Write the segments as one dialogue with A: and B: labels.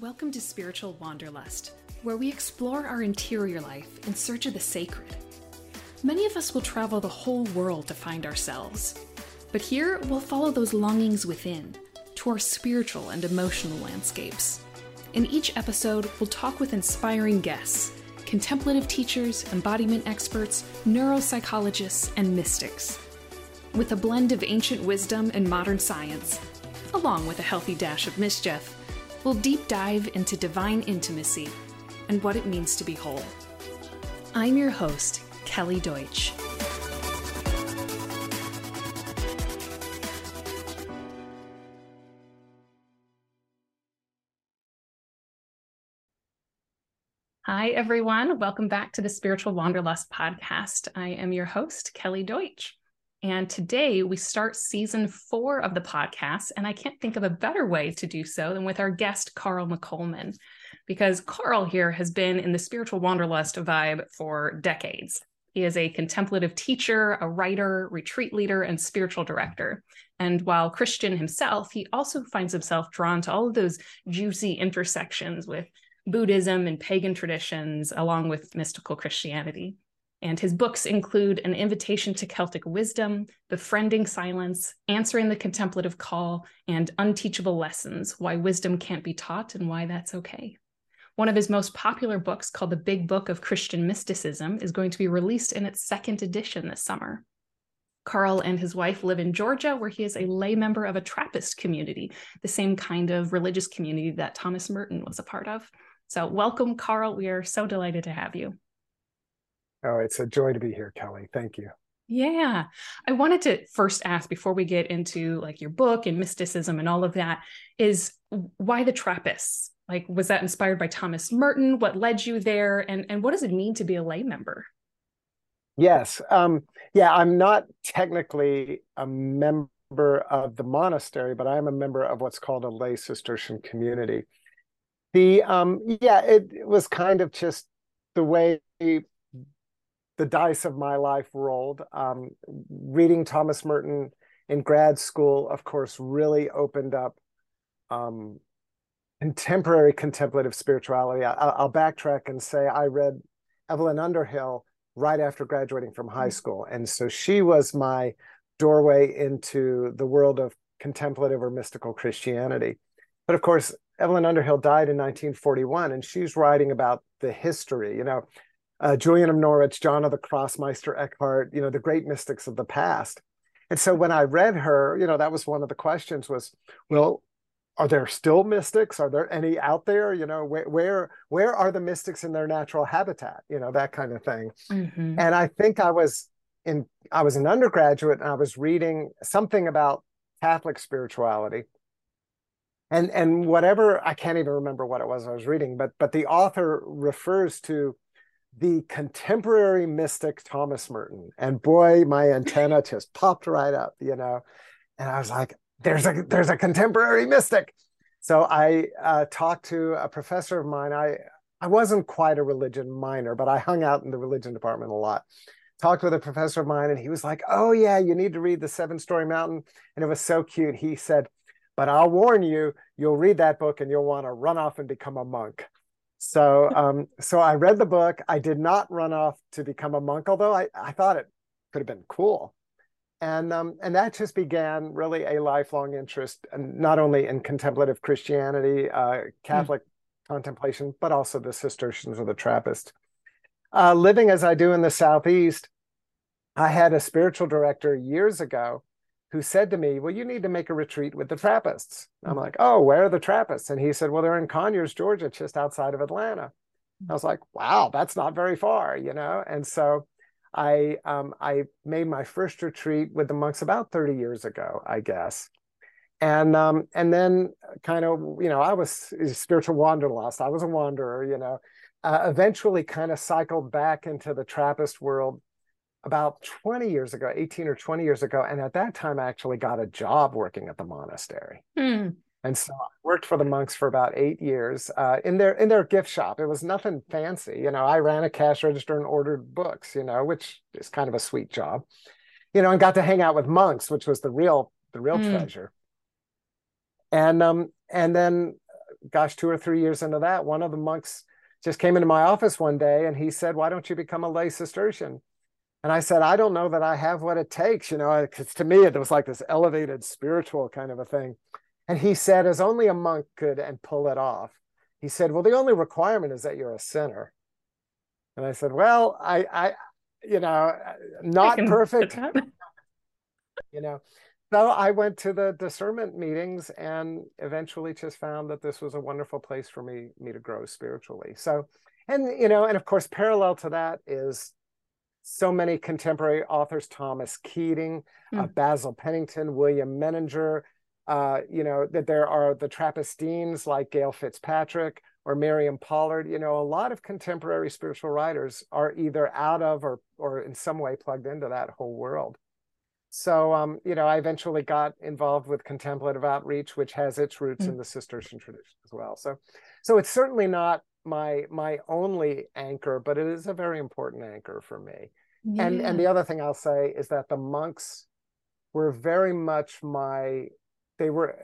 A: Welcome to Spiritual Wanderlust, where we explore our interior life in search of the sacred. Many of us will travel the whole world to find ourselves, but here we'll follow those longings within to our spiritual and emotional landscapes. In each episode, we'll talk with inspiring guests, contemplative teachers, embodiment experts, neuropsychologists, and mystics. With a blend of ancient wisdom and modern science, along with a healthy dash of mischief, we'll deep dive into divine intimacy and what it means to be whole. I'm your host, Kelly Deutsch. Hi, everyone. Welcome back to the Spiritual Wanderlust podcast. I am your host, Kelly Deutsch. And today we start season four of the podcast. And I can't think of a better way to do so than with our guest, Carl McColman, because Carl here has been in the spiritual wanderlust vibe for decades. He is a contemplative teacher, a writer, retreat leader, and spiritual director. And while Christian himself, he also finds himself drawn to all of those juicy intersections with Buddhism and pagan traditions, along with mystical Christianity. And his books include An Invitation to Celtic Wisdom, Befriending Silence, Answering the Contemplative Call, and Unteachable Lessons Why Wisdom Can't Be Taught and Why That's Okay. One of his most popular books, called The Big Book of Christian Mysticism, is going to be released in its second edition this summer. Carl and his wife live in Georgia, where he is a lay member of a Trappist community, the same kind of religious community that Thomas Merton was a part of. So, welcome, Carl. We are so delighted to have you.
B: Oh, it's a joy to be here, Kelly. Thank you.
A: Yeah. I wanted to first ask before we get into like your book and mysticism and all of that is why the Trappists? Like was that inspired by Thomas Merton? What led you there and and what does it mean to be a lay member?
B: Yes. Um yeah, I'm not technically a member of the monastery, but I'm a member of what's called a lay Cistercian community. The um yeah, it, it was kind of just the way the dice of my life rolled. Um, reading Thomas Merton in grad school, of course, really opened up um, contemporary contemplative spirituality. I, will backtrack and say I read Evelyn Underhill right after graduating from high mm. school. And so she was my doorway into the world of contemplative or mystical Christianity. But of course, Evelyn Underhill died in 1941, and she's writing about the history. You know, uh, Julian of Norwich, John of the Cross, Meister Eckhart, you know, the great mystics of the past. And so when I read her, you know, that was one of the questions was, well, are there still mystics? Are there any out there? You know, where where where are the mystics in their natural habitat? You know, that kind of thing. Mm-hmm. And I think I was in I was an undergraduate and I was reading something about Catholic spirituality. And and whatever I can't even remember what it was I was reading, but but the author refers to the contemporary mystic Thomas Merton. And boy, my antenna just popped right up, you know. And I was like, there's a there's a contemporary mystic. So I uh, talked to a professor of mine. I I wasn't quite a religion minor, but I hung out in the religion department a lot. Talked with a professor of mine, and he was like, "Oh yeah, you need to read the Seven Storey Mountain." And it was so cute. He said, "But I'll warn you, you'll read that book and you'll want to run off and become a monk." So, um, so I read the book. I did not run off to become a monk, although I, I thought it could have been cool. And, um, and that just began really a lifelong interest, not only in contemplative Christianity, uh, Catholic mm. contemplation, but also the Cistercians or the Trappist. Uh, living as I do in the Southeast, I had a spiritual director years ago who said to me, Well, you need to make a retreat with the Trappists. I'm mm-hmm. like, Oh, where are the Trappists? And he said, Well, they're in Conyers, Georgia, just outside of Atlanta. I was like, Wow, that's not very far, you know? And so I um, I made my first retreat with the monks about 30 years ago, I guess. And um, and then kind of, you know, I was spiritual wanderlust. I was a wanderer, you know. Uh, eventually kind of cycled back into the Trappist world about 20 years ago, 18 or 20 years ago. And at that time, I actually got a job working at the monastery. Hmm. And so I worked for the monks for about eight years uh, in their in their gift shop. It was nothing fancy, you know. I ran a cash register and ordered books, you know, which is kind of a sweet job, you know, and got to hang out with monks, which was the real the real mm. treasure. And um and then gosh, two or three years into that, one of the monks just came into my office one day and he said, Why don't you become a lay Cistercian? And I said, I don't know that I have what it takes. You know, because to me, it was like this elevated spiritual kind of a thing. And he said, as only a monk could and pull it off, he said, Well, the only requirement is that you're a sinner. And I said, Well, I, I you know, uh, not perfect. you know, so I went to the discernment meetings and eventually just found that this was a wonderful place for me, me to grow spiritually. So, and you know, and of course, parallel to that is so many contemporary authors: Thomas Keating, mm. uh. Basil Pennington, William Meninger. Uh, you know that there are the Trappistines like Gail Fitzpatrick or Miriam Pollard. You know, a lot of contemporary spiritual writers are either out of or or in some way plugged into that whole world. So, um, you know, I eventually got involved with contemplative outreach, which has its roots mm. in the Cistercian tradition as well. So, so it's certainly not my my only anchor, but it is a very important anchor for me. Yeah. And and the other thing I'll say is that the monks were very much my they were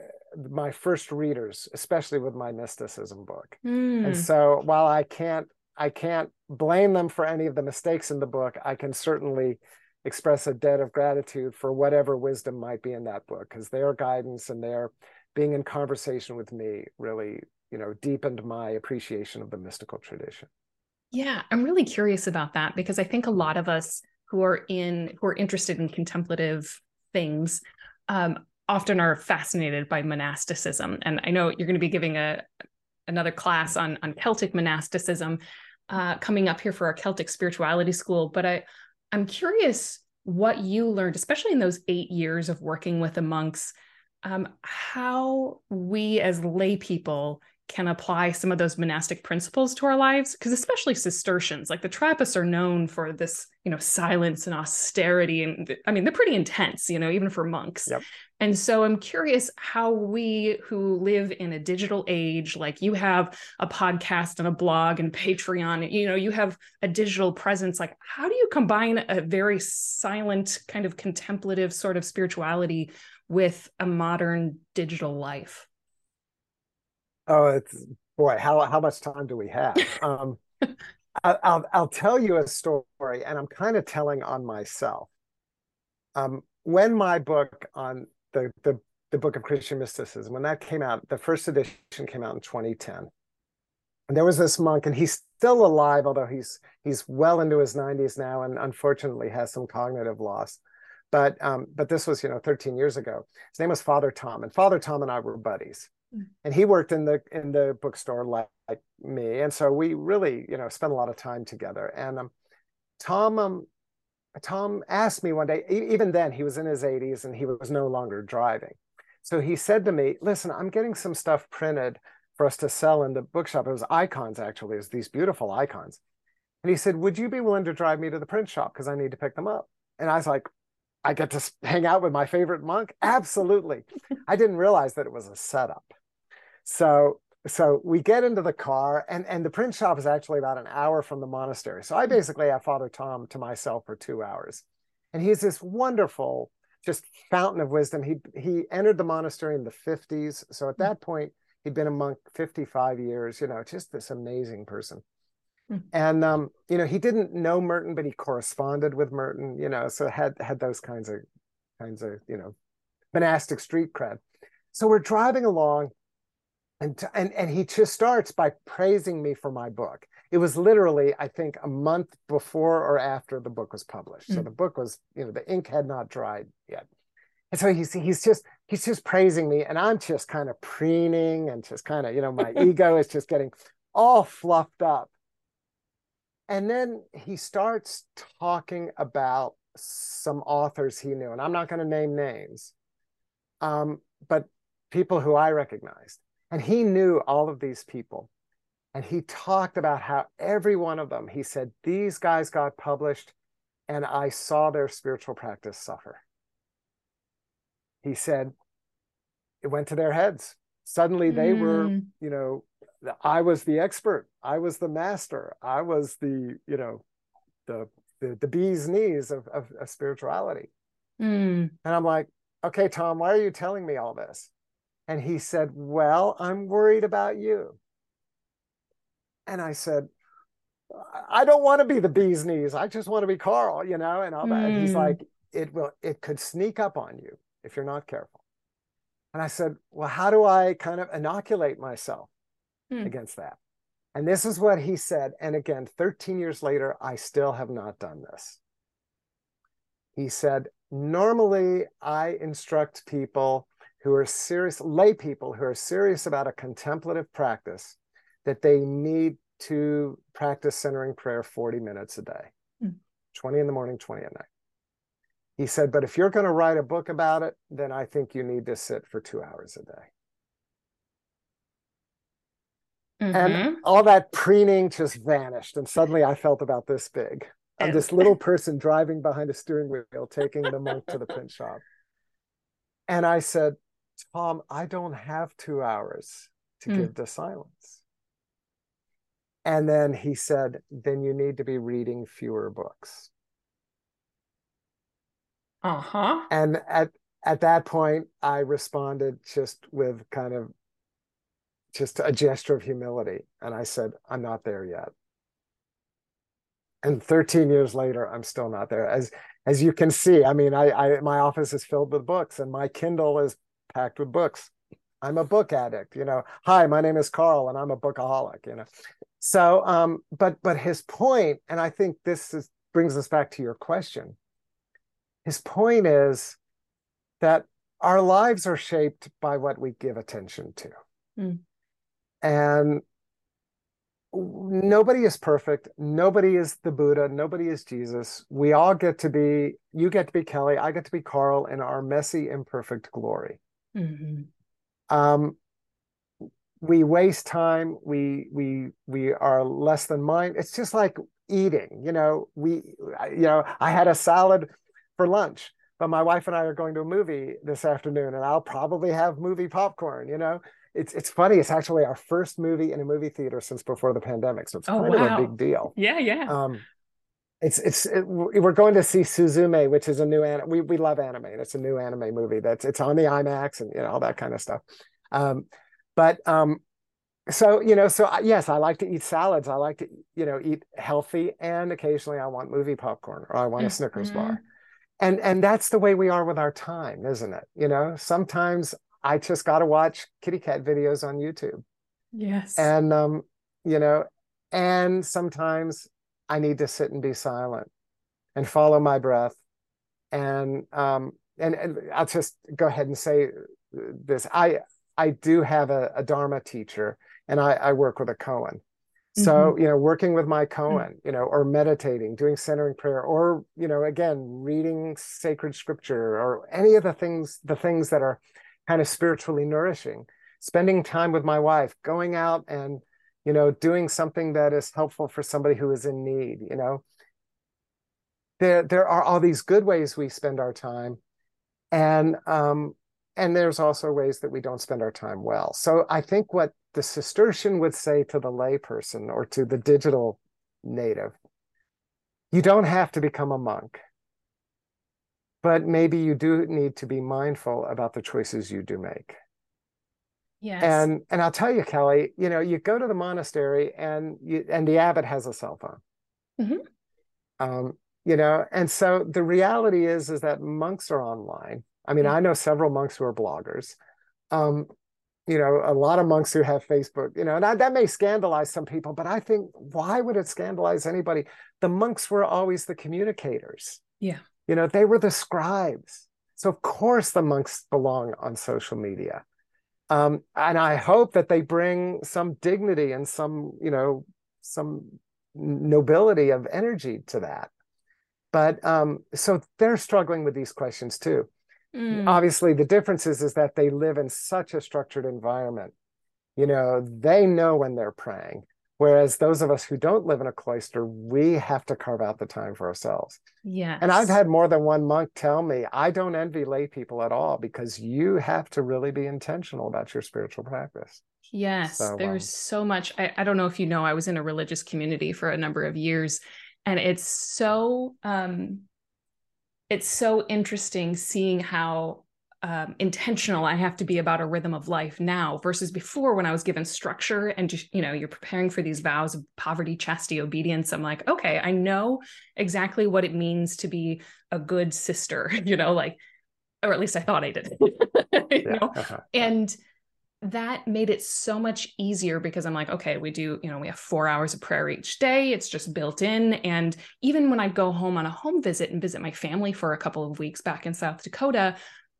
B: my first readers, especially with my mysticism book. Mm. And so while I can't I can't blame them for any of the mistakes in the book, I can certainly express a debt of gratitude for whatever wisdom might be in that book because their guidance and their being in conversation with me really you know deepened my appreciation of the mystical tradition
A: yeah i'm really curious about that because i think a lot of us who are in who are interested in contemplative things um, often are fascinated by monasticism. And i know you're going to be giving a another class on on celtic monasticism uh, coming up here for our celtic spirituality school but i I'm curious what you learned, especially in those eight years of working with the monks, um, how we as lay people can apply some of those monastic principles to our lives because especially cistercians like the trappists are known for this you know silence and austerity and i mean they're pretty intense you know even for monks yep. and so i'm curious how we who live in a digital age like you have a podcast and a blog and patreon you know you have a digital presence like how do you combine a very silent kind of contemplative sort of spirituality with a modern digital life
B: Oh, it's boy, how how much time do we have? Um, I, I'll I'll tell you a story, and I'm kind of telling on myself. Um, when my book on the the the book of Christian mysticism, when that came out, the first edition came out in 2010. And there was this monk, and he's still alive, although he's he's well into his 90s now, and unfortunately has some cognitive loss. But um, but this was you know 13 years ago. His name was Father Tom, and Father Tom and I were buddies and he worked in the in the bookstore like, like, me. And so we really you know spent a lot of time together. And um, tom um, tom asked me one day even then he was in his 80s and he was no longer driving. So he said to me listen i'm getting some stuff printed for us to sell in the bookshop. It was icons actually. It was these beautiful icons. And he said would you be willing to drive me to the print shop? Because i need to pick them up. And i was like I get to hang out with my favorite monk? Absolutely. I didn't realize that it was a setup. So so we get into the car and and the print shop is actually about an hour from the monastery. So I basically have Father Tom to myself for 2 hours. And he's this wonderful just fountain of wisdom. He he entered the monastery in the 50s. So at that point he'd been a monk 55 years, you know, just this amazing person. Hmm. And um, you know, he didn't know Merton, but he corresponded with Merton, you know, so had had those kinds of kinds of, you know, monastic street cred. So we're driving along, and and and he just starts by praising me for my book. It was literally, I think, a month before or after the book was published. Mm. So the book was, you know, the ink had not dried yet. And so he's he's just he's just praising me, and I'm just kind of preening and just kind of, you know, my ego is just getting all fluffed up and then he starts talking about some authors he knew, and I'm not going to name names, um, but people who I recognized. And he knew all of these people. And he talked about how every one of them, he said, these guys got published, and I saw their spiritual practice suffer. He said, it went to their heads. Suddenly they mm. were, you know, I was the expert. I was the master. I was the, you know, the the, the bee's knees of, of, of spirituality. Mm. And I'm like, okay, Tom, why are you telling me all this? And he said, Well, I'm worried about you. And I said, I don't want to be the bee's knees. I just want to be Carl, you know, and all that. Mm. And he's hmm. like, it will, it could sneak up on you if you're not careful. And I said, well, how do I kind of inoculate myself mm. against that? And this is what he said. And again, 13 years later, I still have not done this. He said, normally I instruct people who are serious, lay people who are serious about a contemplative practice, that they need to practice centering prayer 40 minutes a day, mm. 20 in the morning, 20 at night. He said, but if you're going to write a book about it, then I think you need to sit for two hours a day. Mm-hmm. And all that preening just vanished. And suddenly I felt about this big. I'm this little person driving behind a steering wheel, taking the monk to the print shop. And I said, Tom, I don't have two hours to mm. give to silence. And then he said, then you need to be reading fewer books.
A: Uh-huh.
B: And at at that point, I responded just with kind of just a gesture of humility. And I said, I'm not there yet. And 13 years later, I'm still not there. As as you can see, I mean, I, I my office is filled with books and my Kindle is packed with books. I'm a book addict, you know. Hi, my name is Carl and I'm a bookaholic, you know. So um, but but his point, and I think this is brings us back to your question his point is that our lives are shaped by what we give attention to. Mm. And nobody is perfect. Nobody is the Buddha. Nobody is Jesus. We all get to be, you get to be Kelly. I get to be Carl in our messy, imperfect glory. Mm-hmm. Um, we waste time. We, we, we are less than mind. It's just like eating, you know, we, you know, I had a salad for lunch. But my wife and I are going to a movie this afternoon, and I'll probably have movie popcorn. You know, it's it's funny. It's actually our first movie in a movie theater since before the pandemic, so it's oh, kind wow. of a big deal.
A: Yeah, yeah. Um,
B: it's it's it, we're going to see Suzume, which is a new anime. We we love anime, and it's a new anime movie that's it's on the IMAX and you know all that kind of stuff. Um, but um, so you know, so yes, I like to eat salads. I like to you know eat healthy, and occasionally I want movie popcorn or I want a Snickers mm-hmm. bar and and that's the way we are with our time isn't it you know sometimes i just got to watch kitty cat videos on youtube
A: yes
B: and um you know and sometimes i need to sit and be silent and follow my breath and um and, and i'll just go ahead and say this i i do have a, a dharma teacher and i i work with a koan. so, mm-hmm. you know, working with my mm. koan, you know, or meditating, doing centering prayer, or, you know, again, reading sacred scripture or any of the things, the things that are kind of spiritually nourishing, spending time with my wife, going out and, you know, doing something that is helpful for somebody who is in need, you know. There, there are all these good ways we spend our time. And um, and there's also ways that we don't spend our time well. So I think what the Cistercian would say to the layperson or to the digital native, you don't have to become a monk, but maybe you do need to be mindful about the choices you do make.
A: Yes.
B: And and I'll tell you, Kelly, you know, you go to the monastery and you and the abbot has a cell phone. Mm-hmm. Um, you know, and so the reality is is that monks are online. I mean, mm-hmm. I know several monks who are bloggers. Um, you know, a lot of monks who have Facebook, you know, and I, that may scandalize some people, but I think why would it scandalize anybody? The monks were always the communicators.
A: Yeah.
B: You know, they were the scribes. So of course the monks belong on social media. Um, and I hope that they bring some dignity and some, you know, some nobility of energy to that. But um, so they're struggling with these questions too. Mm. Obviously, the difference is, is that they live in such a structured environment. You know, they know when they're praying. Whereas those of us who don't live in a cloister, we have to carve out the time for ourselves.
A: Yeah.
B: And I've had more than one monk tell me, I don't envy lay people at all because you have to really be intentional about your spiritual practice.
A: Yes. So, there's um, so much. I, I don't know if you know, I was in a religious community for a number of years. And it's so um it's so interesting seeing how um, intentional I have to be about a rhythm of life now versus before when I was given structure and just, you know, you're preparing for these vows of poverty, chastity, obedience. I'm like, okay, I know exactly what it means to be a good sister, you know, like, or at least I thought I did, you know, uh-huh. and that made it so much easier because I'm like, okay, we do, you know, we have four hours of prayer each day. It's just built in. And even when I go home on a home visit and visit my family for a couple of weeks back in South Dakota,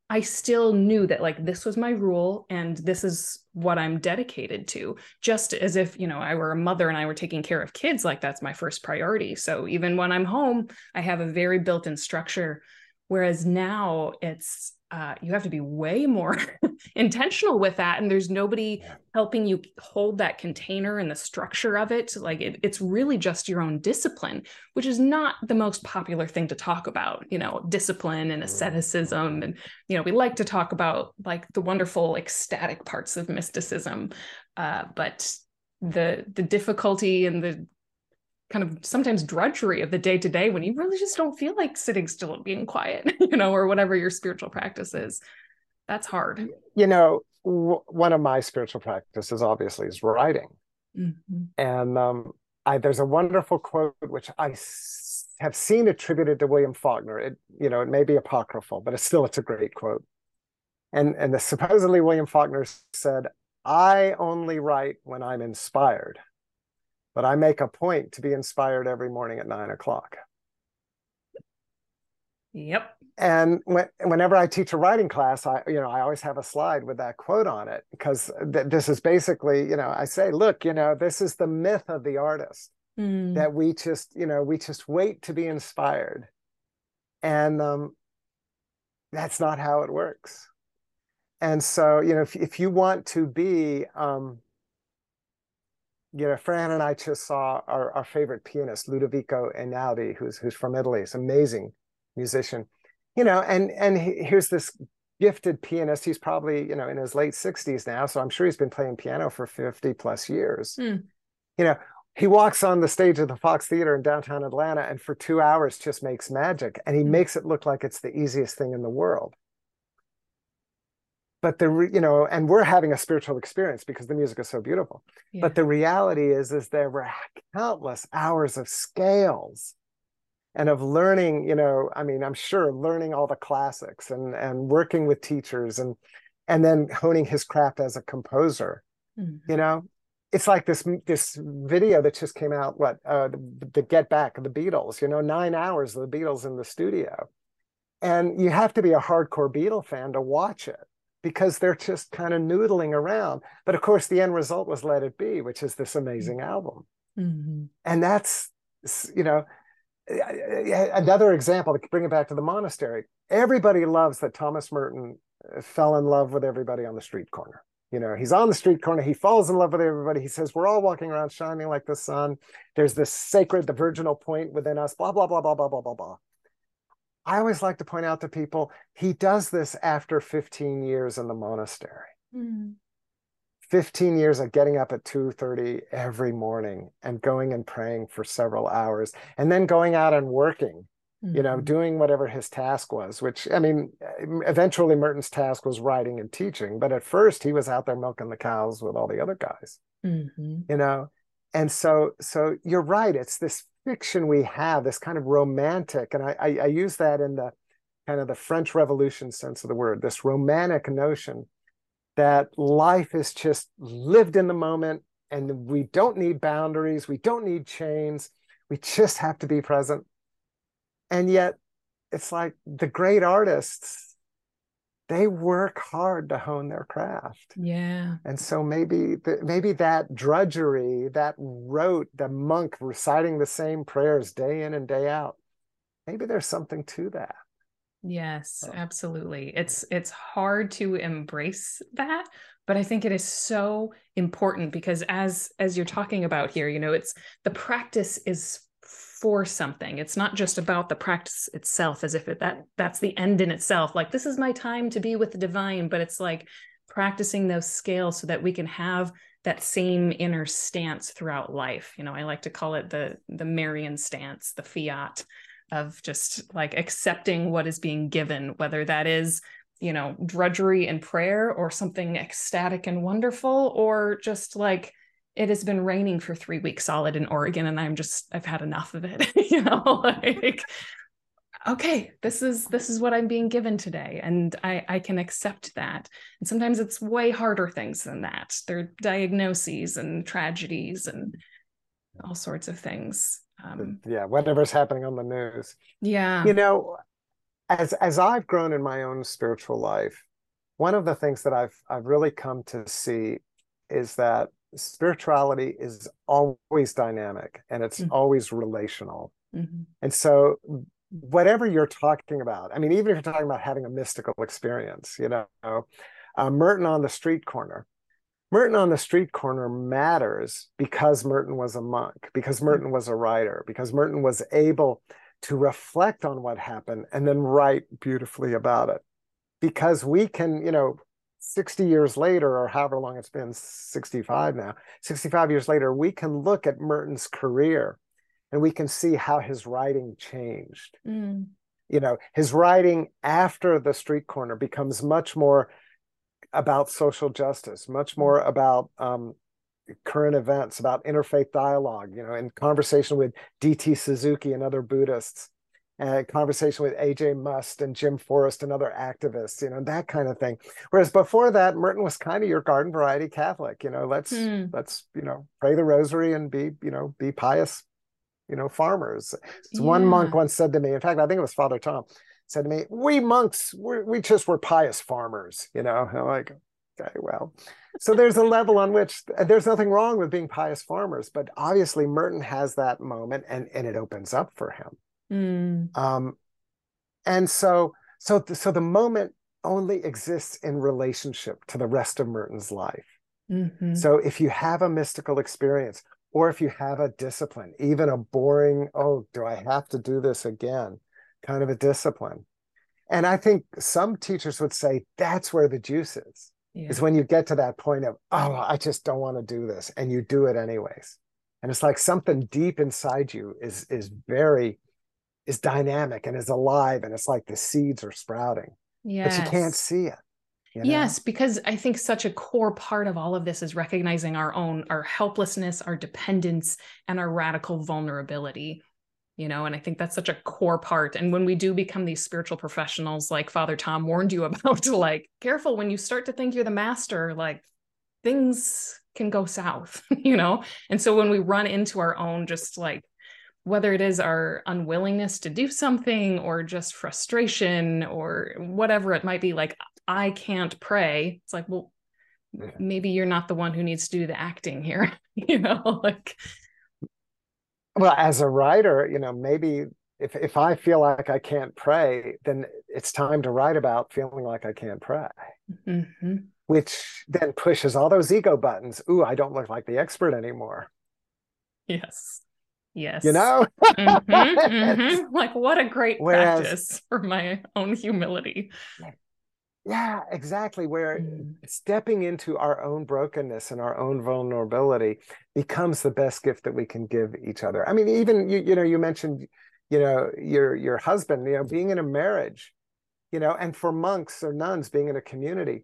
A: I still knew that like this was my rule and this is what I'm dedicated to. Just as if, you know, I were a mother and I were taking care of kids, like that's my first priority. So even when I'm home, I have a very built in structure. Whereas now it's uh, you have to be way more intentional with that and there's nobody helping you hold that container and the structure of it. Like it, it's really just your own discipline which is not the most popular thing to talk about you know discipline and asceticism. And you know we like to talk about like the wonderful ecstatic parts of mysticism. Uh, but the the difficulty and the kind of sometimes drudgery of the day to day when you really just don't feel like sitting still and being quiet, you know, or whatever your spiritual practice is. That's hard.
B: You know, w- one of my spiritual practices obviously is writing. Mm-hmm. And um, I, there's a wonderful quote which I s- have seen attributed to William Faulkner. It, you know, it may be apocryphal, but it's still it's a great quote. And and the, supposedly William Faulkner said, "I only write when I'm inspired." But I make a point to be inspired every morning at nine o'clock.
A: Yep.
B: And when, whenever I teach a writing class, I you know I always have a slide with that quote on it because th- this is basically you know I say, look, you know this is the myth of the artist mm. that we just you know we just wait to be inspired, and um, that's not how it works. And so you know if if you want to be um, you know, Fran and I just saw our, our favorite pianist, Ludovico Einaudi, who's who's from Italy. He's an amazing musician, you know, and and he, here's this gifted pianist. He's probably you know in his late 60s now, so I'm sure he's been playing piano for 50 plus years. Mm. You know, he walks on the stage of the Fox Theater in downtown Atlanta, and for two hours just makes magic, and he mm. makes it look like it's the easiest thing in the world but the you know and we're having a spiritual experience because the music is so beautiful yeah. but the reality is is there were countless hours of scales and of learning you know i mean i'm sure learning all the classics and and working with teachers and and then honing his craft as a composer mm-hmm. you know it's like this this video that just came out what uh the, the get back of the beatles you know nine hours of the beatles in the studio and you have to be a hardcore beatle fan to watch it because they're just kind of noodling around. But of course, the end result was Let It Be, which is this amazing album. Mm-hmm. And that's, you know, another example to bring it back to the monastery. Everybody loves that Thomas Merton uh, fell in love with everybody on the street corner. You know, he's on the street corner, he falls in love with everybody. He says, We're all walking around shining like the sun. There's this sacred, the virginal point within us, blah, blah, blah, blah, blah, blah, blah, blah. I always like to point out to people he does this after 15 years in the monastery. Mm. 15 years of getting up at 2:30 every morning and going and praying for several hours and then going out and working mm-hmm. you know mm-hmm. doing whatever his task was which i mean eventually merton's task was writing and teaching but at first he was out there milking the cows with all the other guys mm-hmm. you know and so so you're right it's this fiction we have, this kind of romantic, and I, I, I use that in the kind of the French Revolution sense of the word, this romantic notion that life is just lived in the moment and we don't need boundaries, we don't need chains, we just have to be present. And yet, it's like the great artists they work hard to hone their craft.
A: Yeah.
B: And so maybe maybe that drudgery, that rote, the monk reciting the same prayers day in and day out, maybe there's something to that.
A: Yes, so. absolutely. It's it's hard to embrace that, but I think it is so important because as as you're talking about here, you know, it's the practice is for something. It's not just about the practice itself as if it, that that's the end in itself. Like this is my time to be with the divine but it's like practicing those scales so that we can have that same inner stance throughout life. You know i like to call it the the marian stance the fiat of just like accepting what is being given whether that is you know, drudgery and prayer or something ecstatic and wonderful, or just like it has been raining for three weeks solid in Oregon and I'm just, I've had enough of it, you know, like, okay, this is, this is what I'm being given today. And I, I can accept that. And sometimes it's way harder things than that. There are diagnoses and tragedies and all sorts of things.
B: Um, yeah, whatever's happening on the news.
A: Yeah.
B: You know, as as I've grown in my own spiritual life, one of the things that I've I've really come to see is that spirituality is always dynamic and it's mm-hmm. always relational. Mm-hmm. And so whatever you're talking about, I mean, even if you're talking about having a mystical experience, you know, uh, Merton on the street corner, Merton on the street corner matters because Merton was a monk, because mm. Merton was a writer, because Merton was able to reflect on what happened and then write beautifully about it. Because we can, you know, 60 years later, or however long it's been, 65 now, 65 years later, we can look at Merton's career and we can see how his writing changed. Mm. You know, his writing after the street corner becomes much more about social justice, much more about um, current events, about interfaith dialogue, you know, in conversation with D.T. Suzuki and other Buddhists, and conversation with A.J. Muste and Jim Forest and other activists, you know, that kind of thing. Whereas before that, Merton was kind of your garden variety Catholic, you know, let's mm. let's, you know, pray the rosary and be, you know, be pious, you know, farmers. Yeah. One monk once said to me, in fact, I think it was Father Tom, said to me, "We monks, we we just were pious farmers," you know. And I'm like, okay, well, so there's a level on which there's nothing wrong with being pious farmers, but obviously Merton has that moment, and and it opens up for him. Mm. Um, and so so so the moment only exists in relationship to the rest of Merton's life. Mm-hmm. So if you have a mystical experience, or if you have a discipline, even a boring, oh, do I have to do this again? kind of a discipline. And I think some teachers would say that's where the juice is, yeah. is when you get to that point of, oh, I just don't want to do this. And you do it anyways. And it's like something deep inside you is is very is dynamic and is alive. And it's like the seeds are sprouting. Yes. But you can't see it.
A: You know? Yes, because I think such a core part of all of this is recognizing our own our helplessness, our dependence, and our radical vulnerability you know and i think that's such a core part and when we do become these spiritual professionals like father tom warned you about like careful when you start to think you're the master like things can go south you know and so when we run into our own just like whether it is our unwillingness to do something or just frustration or whatever it might be like i can't pray it's like well maybe you're not the one who needs to do the acting here you know like
B: well as a writer you know maybe if if i feel like i can't pray then it's time to write about feeling like i can't pray. Mm-hmm. which then pushes all those ego buttons. Ooh i don't look like the expert anymore.
A: Yes yes
B: you know
A: mm-hmm, mm-hmm. like what a great Whereas, practice for my own humility
B: yeah, exactly. Where mm. stepping into our own brokenness and our own vulnerability becomes the best gift that we can give each other. I mean, even you, you know, you mentioned, you know, your your husband, you know, being in a marriage, you know, and for monks or nuns being in a community,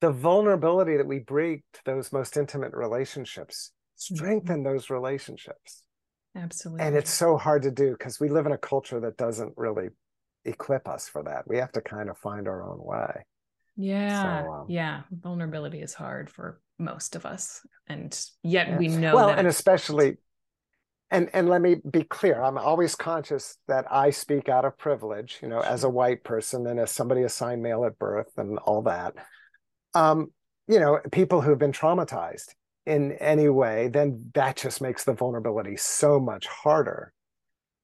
B: the vulnerability that we bring to those most intimate relationships mm-hmm. strengthen mm-hmm. those relationships.
A: Absolutely.
B: And it's so hard to do because we live in a culture that doesn't really equip us for that. We have to kind of find our own way.
A: Yeah. So, um, yeah. Vulnerability is hard for most of us. And yet yeah. we know
B: well, and especially and and let me be clear, I'm always conscious that I speak out of privilege, you know, as a white person and as somebody assigned male at birth and all that. Um, you know, people who've been traumatized in any way, then that just makes the vulnerability so much harder.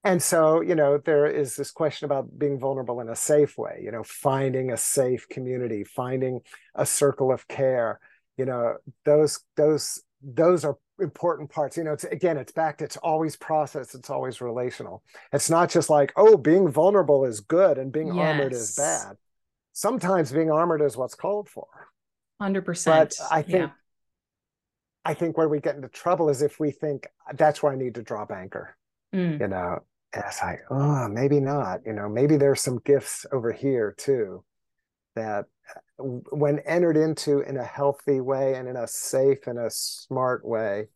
B: And so you know there is this question about being vulnerable in a safe way you know finding a safe community finding a circle of care you know those those those are important parts. You know it's again it's back to it's always process it's always relational. It's not just like oh being vulnerable is good and being yes. armored is bad. Sometimes being armored is what's called for.
A: 100%
B: but i think yeah. I think where we get into trouble is if we think that's where i need to drop anchor mm. you know and it's like, oh, maybe not. You know, maybe there's some gifts over here too that when entered into in a healthy way and in a safe and a smart way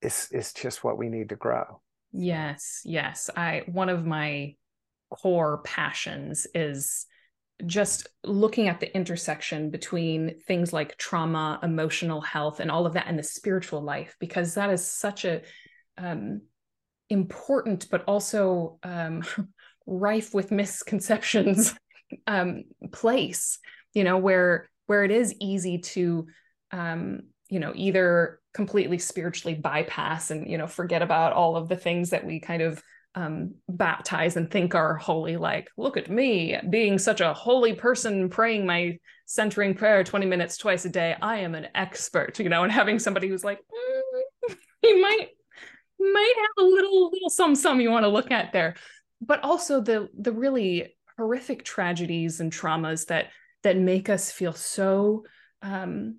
B: is is just what we need to grow
A: yes yes i one of my core passions is just looking at the intersection between things like trauma emotional health and all of that and the spiritual life because that is such a um, important but also um, rife with misconceptions um, place you know where where it is easy to um, you know either completely spiritually bypass and you know forget about all of the things that we kind of um, baptize and think are holy like look at me being such a holy person praying my centering prayer 20 minutes twice a day. I am an expert you know and having somebody who's like mm, you might might have a little little some some you want to look at there. But also the the really horrific tragedies and traumas that that make us feel so um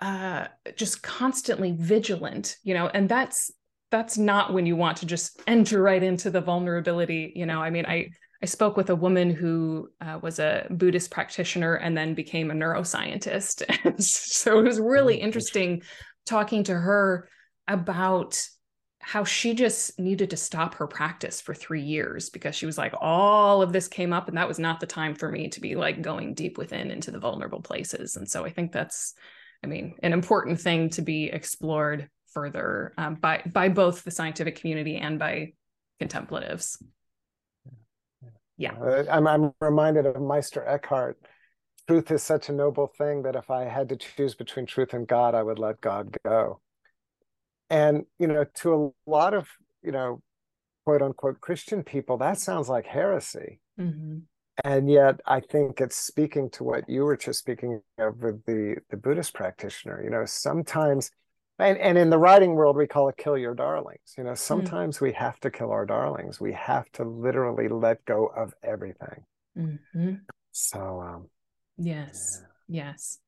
A: uh just constantly vigilant you know and that's that's not when you want to just enter right into the vulnerability you know? I mean i i spoke with a woman who uh, was a buddhist practitioner and then became a neuroscientist. And so it was really mm, interesting. talking to her about how she just needed to stop her practice for three years because she was like, all of this came up, and that was not the time for me to be like going deep within into the vulnerable places. And so I think that's, I mean, an important thing to be explored further um, by by both the scientific community and by contemplatives. Yeah,
B: uh, I'm I'm reminded of Meister Eckhart. Truth is such a noble thing that if I had to choose between truth and God, I would let God go and you know to a lot of you know quote unquote christian people that sounds like heresy mm-hmm. and yet i think it's speaking to what you were just speaking of with the the buddhist practitioner you know sometimes and, and in the writing world we call it kill your darlings you know mm. sometimes mm-hmm. we have to kill our darlings we have to literally let go of everything mm-hmm. so um
A: yes yeah. yes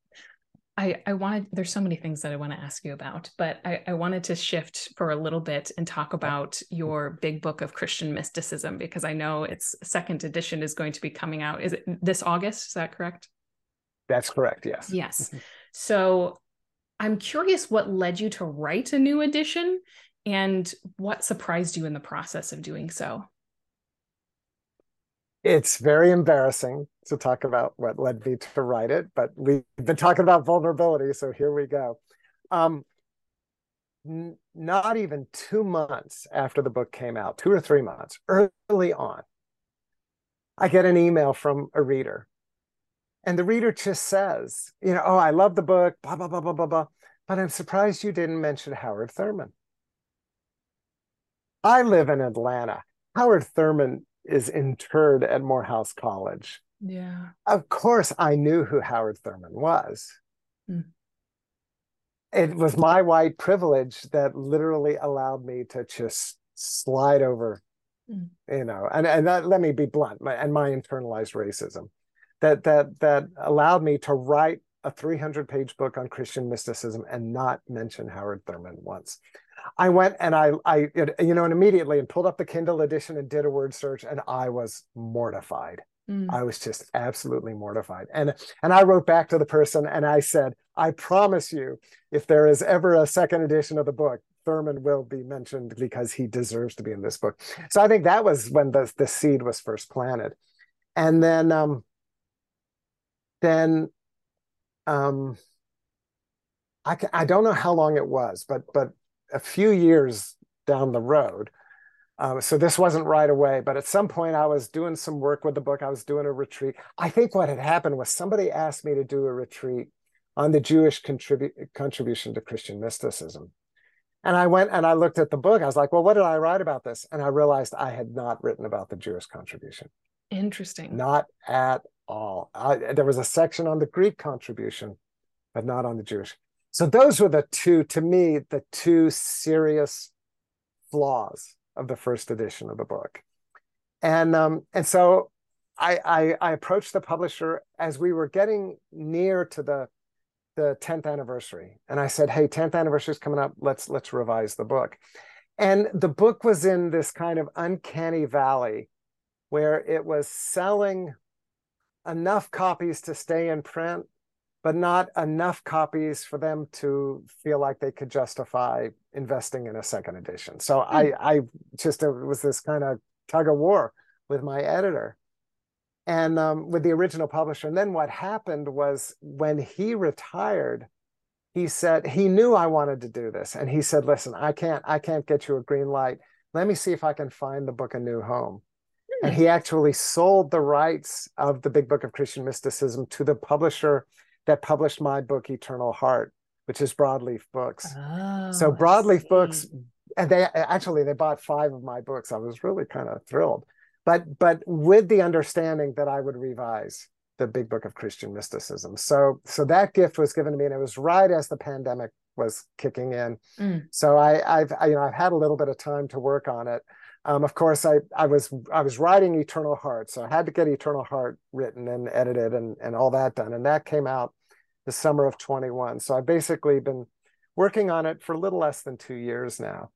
A: I, I wanted, there's so many things that I want to ask you about, but I, I wanted to shift for a little bit and talk about your big book of Christian mysticism, because I know its second edition is going to be coming out. Is it this August? Is that correct?
B: That's correct. Yes.
A: Yes. Mm-hmm. So I'm curious what led you to write a new edition and what surprised you in the process of doing so
B: it's very embarrassing to talk about what led me to write it, but we've been talking about vulnerability, so here we go. Um, n- not even two months after the book came out, two or three months early on, I get an email from a reader. And the reader just says, you know, oh, I love the book, blah, blah, blah, blah, blah, blah. But I'm surprised you didn't mention Howard Thurman. I live in Atlanta. Howard Thurman is interred at Morehouse College.
A: Yeah.
B: Of course, I knew who Howard Thurman was. Mm. It was my white privilege that literally allowed me to just slide over, mm. you know, and, and that, let me be blunt, my, and my internalized racism that that that allowed me to write a 300 page book on Christian mysticism and not mention Howard Thurman once. I went and I, I, you know, and immediately and pulled up the Kindle edition and did a word search, and I was mortified. Mm. I was just absolutely mortified. And and I wrote back to the person and I said, I promise you, if there is ever a second edition of the book, Thurman will be mentioned because he deserves to be in this book. So I think that was when the the seed was first planted, and then um, then um, I I don't know how long it was, but but a few years down the road. Um, so this wasn't right away, but at some point I was doing some work with the book. I was doing a retreat. I think what had happened was somebody asked me to do a retreat on the Jewish contribu- contribution to Christian mysticism. And I went and I looked at the book. I was like, well, what did I write about this? And I realized I had not written about the Jewish contribution.
A: Interesting.
B: Not at all. I, there was a section on the Greek contribution, but not on the Jewish. So those were the two, to me, the two serious flaws of the first edition of the book. And um, and so I, I, I approached the publisher as we were getting near to the the 10th anniversary. And I said, hey, 10th anniversary is coming up. Let's let's revise the book. And the book was in this kind of uncanny valley where it was selling enough copies to stay in print, but not enough copies for them to feel like they could justify investing in a second edition. So hmm. I, I just, it was this kind of tug of war with my editor and um, with the original publisher. And then what happened was when he retired, he said he knew I wanted to do this, and he said, "Listen, I can't, I can't get you a green light. Let me see if I can find the book a new home." And he actually sold the rights of the Big Book of Christian Mysticism to the publisher that published my book, Eternal Heart, which is Broadleaf Books. Oh, so Broadleaf Books, and they actually they bought five of my books. I was really kind of thrilled, but but with the understanding that I would revise the Big Book of Christian Mysticism. So so that gift was given to me, and it was right as the pandemic was kicking in. Mm. So I, I've I, you know I've had a little bit of time to work on it. Um, of course, I I was I was writing Eternal Heart, so I had to get Eternal Heart written and edited and and all that done, and that came out the summer of 21. So I've basically been working on it for a little less than two years now,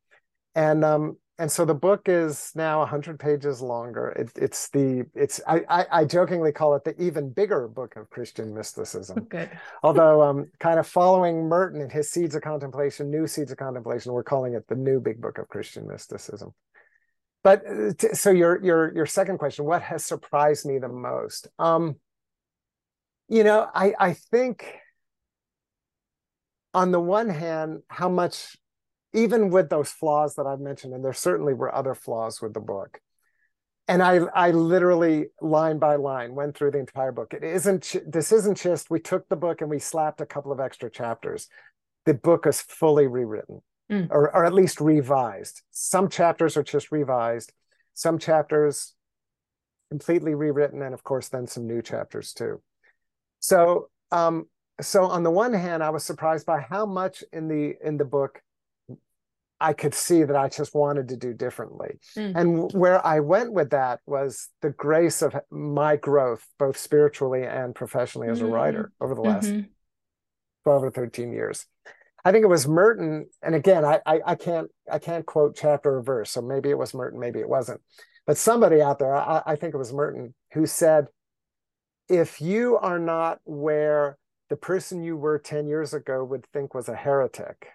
B: and um and so the book is now 100 pages longer. It, it's the it's I, I, I jokingly call it the even bigger book of christian mysticism.
A: Good.
B: Although um kind of following merton and his seeds of contemplation new seeds of contemplation we're calling it the new big book of christian mysticism but uh, so your your your second question what has surprised me the most um you know i i think on the one hand how much even with those flaws that I've mentioned, and there certainly were other flaws with the book. And I, I literally line by line went through the entire book. It isn't. This isn't just we took the book and we slapped a couple of extra chapters. The book is fully rewritten, mm. or, or at least revised. Some chapters are just revised. Some chapters completely rewritten, and of course, then some new chapters too. So, um, so on the one hand, I was surprised by how much in the in the book I could see that I just wanted to do differently. Mm. And where I went with that was the grace of my growth, both spiritually and professionally as a writer over the last mm-hmm. 12 or 13 years. I think it was Merton, and again, I, I, I can't I can't quote chapter or verse, so maybe it was Merton, maybe it wasn't. But somebody out there, I, I think it was Merton, who said, if you are not where the person you were 10 years ago would think was a heretic,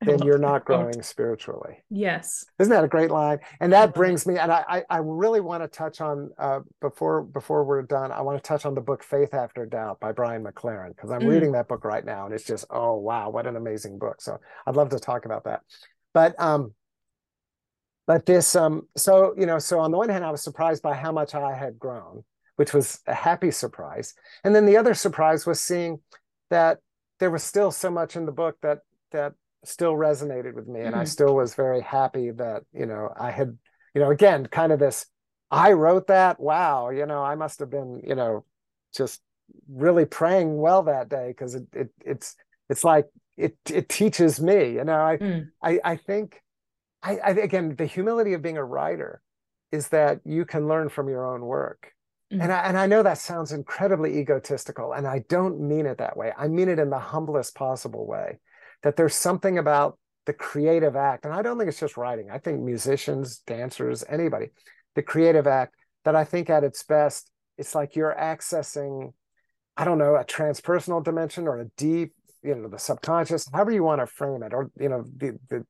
B: then you're not growing spiritually.
A: Yes.
B: Isn't that a great line? And that brings me, and I, I really want to touch on uh, before before we're done. I want to touch on the book Faith After Doubt by Brian McLaren because I'm mm. reading that book right now, and it's just oh wow, what an amazing book. So I'd love to talk about that. But um, but this um, so you know, so on the one hand, I was surprised by how much I had grown, which was a happy surprise, and then the other surprise was seeing that there was still so much in the book that that still resonated with me and mm-hmm. i still was very happy that you know i had you know again kind of this i wrote that wow you know i must have been you know just really praying well that day because it, it it's it's like it it teaches me you know i mm. i i think I, I again the humility of being a writer is that you can learn from your own work mm. and I, and I know that sounds incredibly egotistical and i don't mean it that way i mean it in the humblest possible way that there's something about the creative act, and I don't think it's just writing. I think musicians, dancers, anybody, the creative act that I think at its best, it's like you're accessing, I don't know, a transpersonal dimension or a deep, you know, the subconscious, however you want to frame it, or you know, the the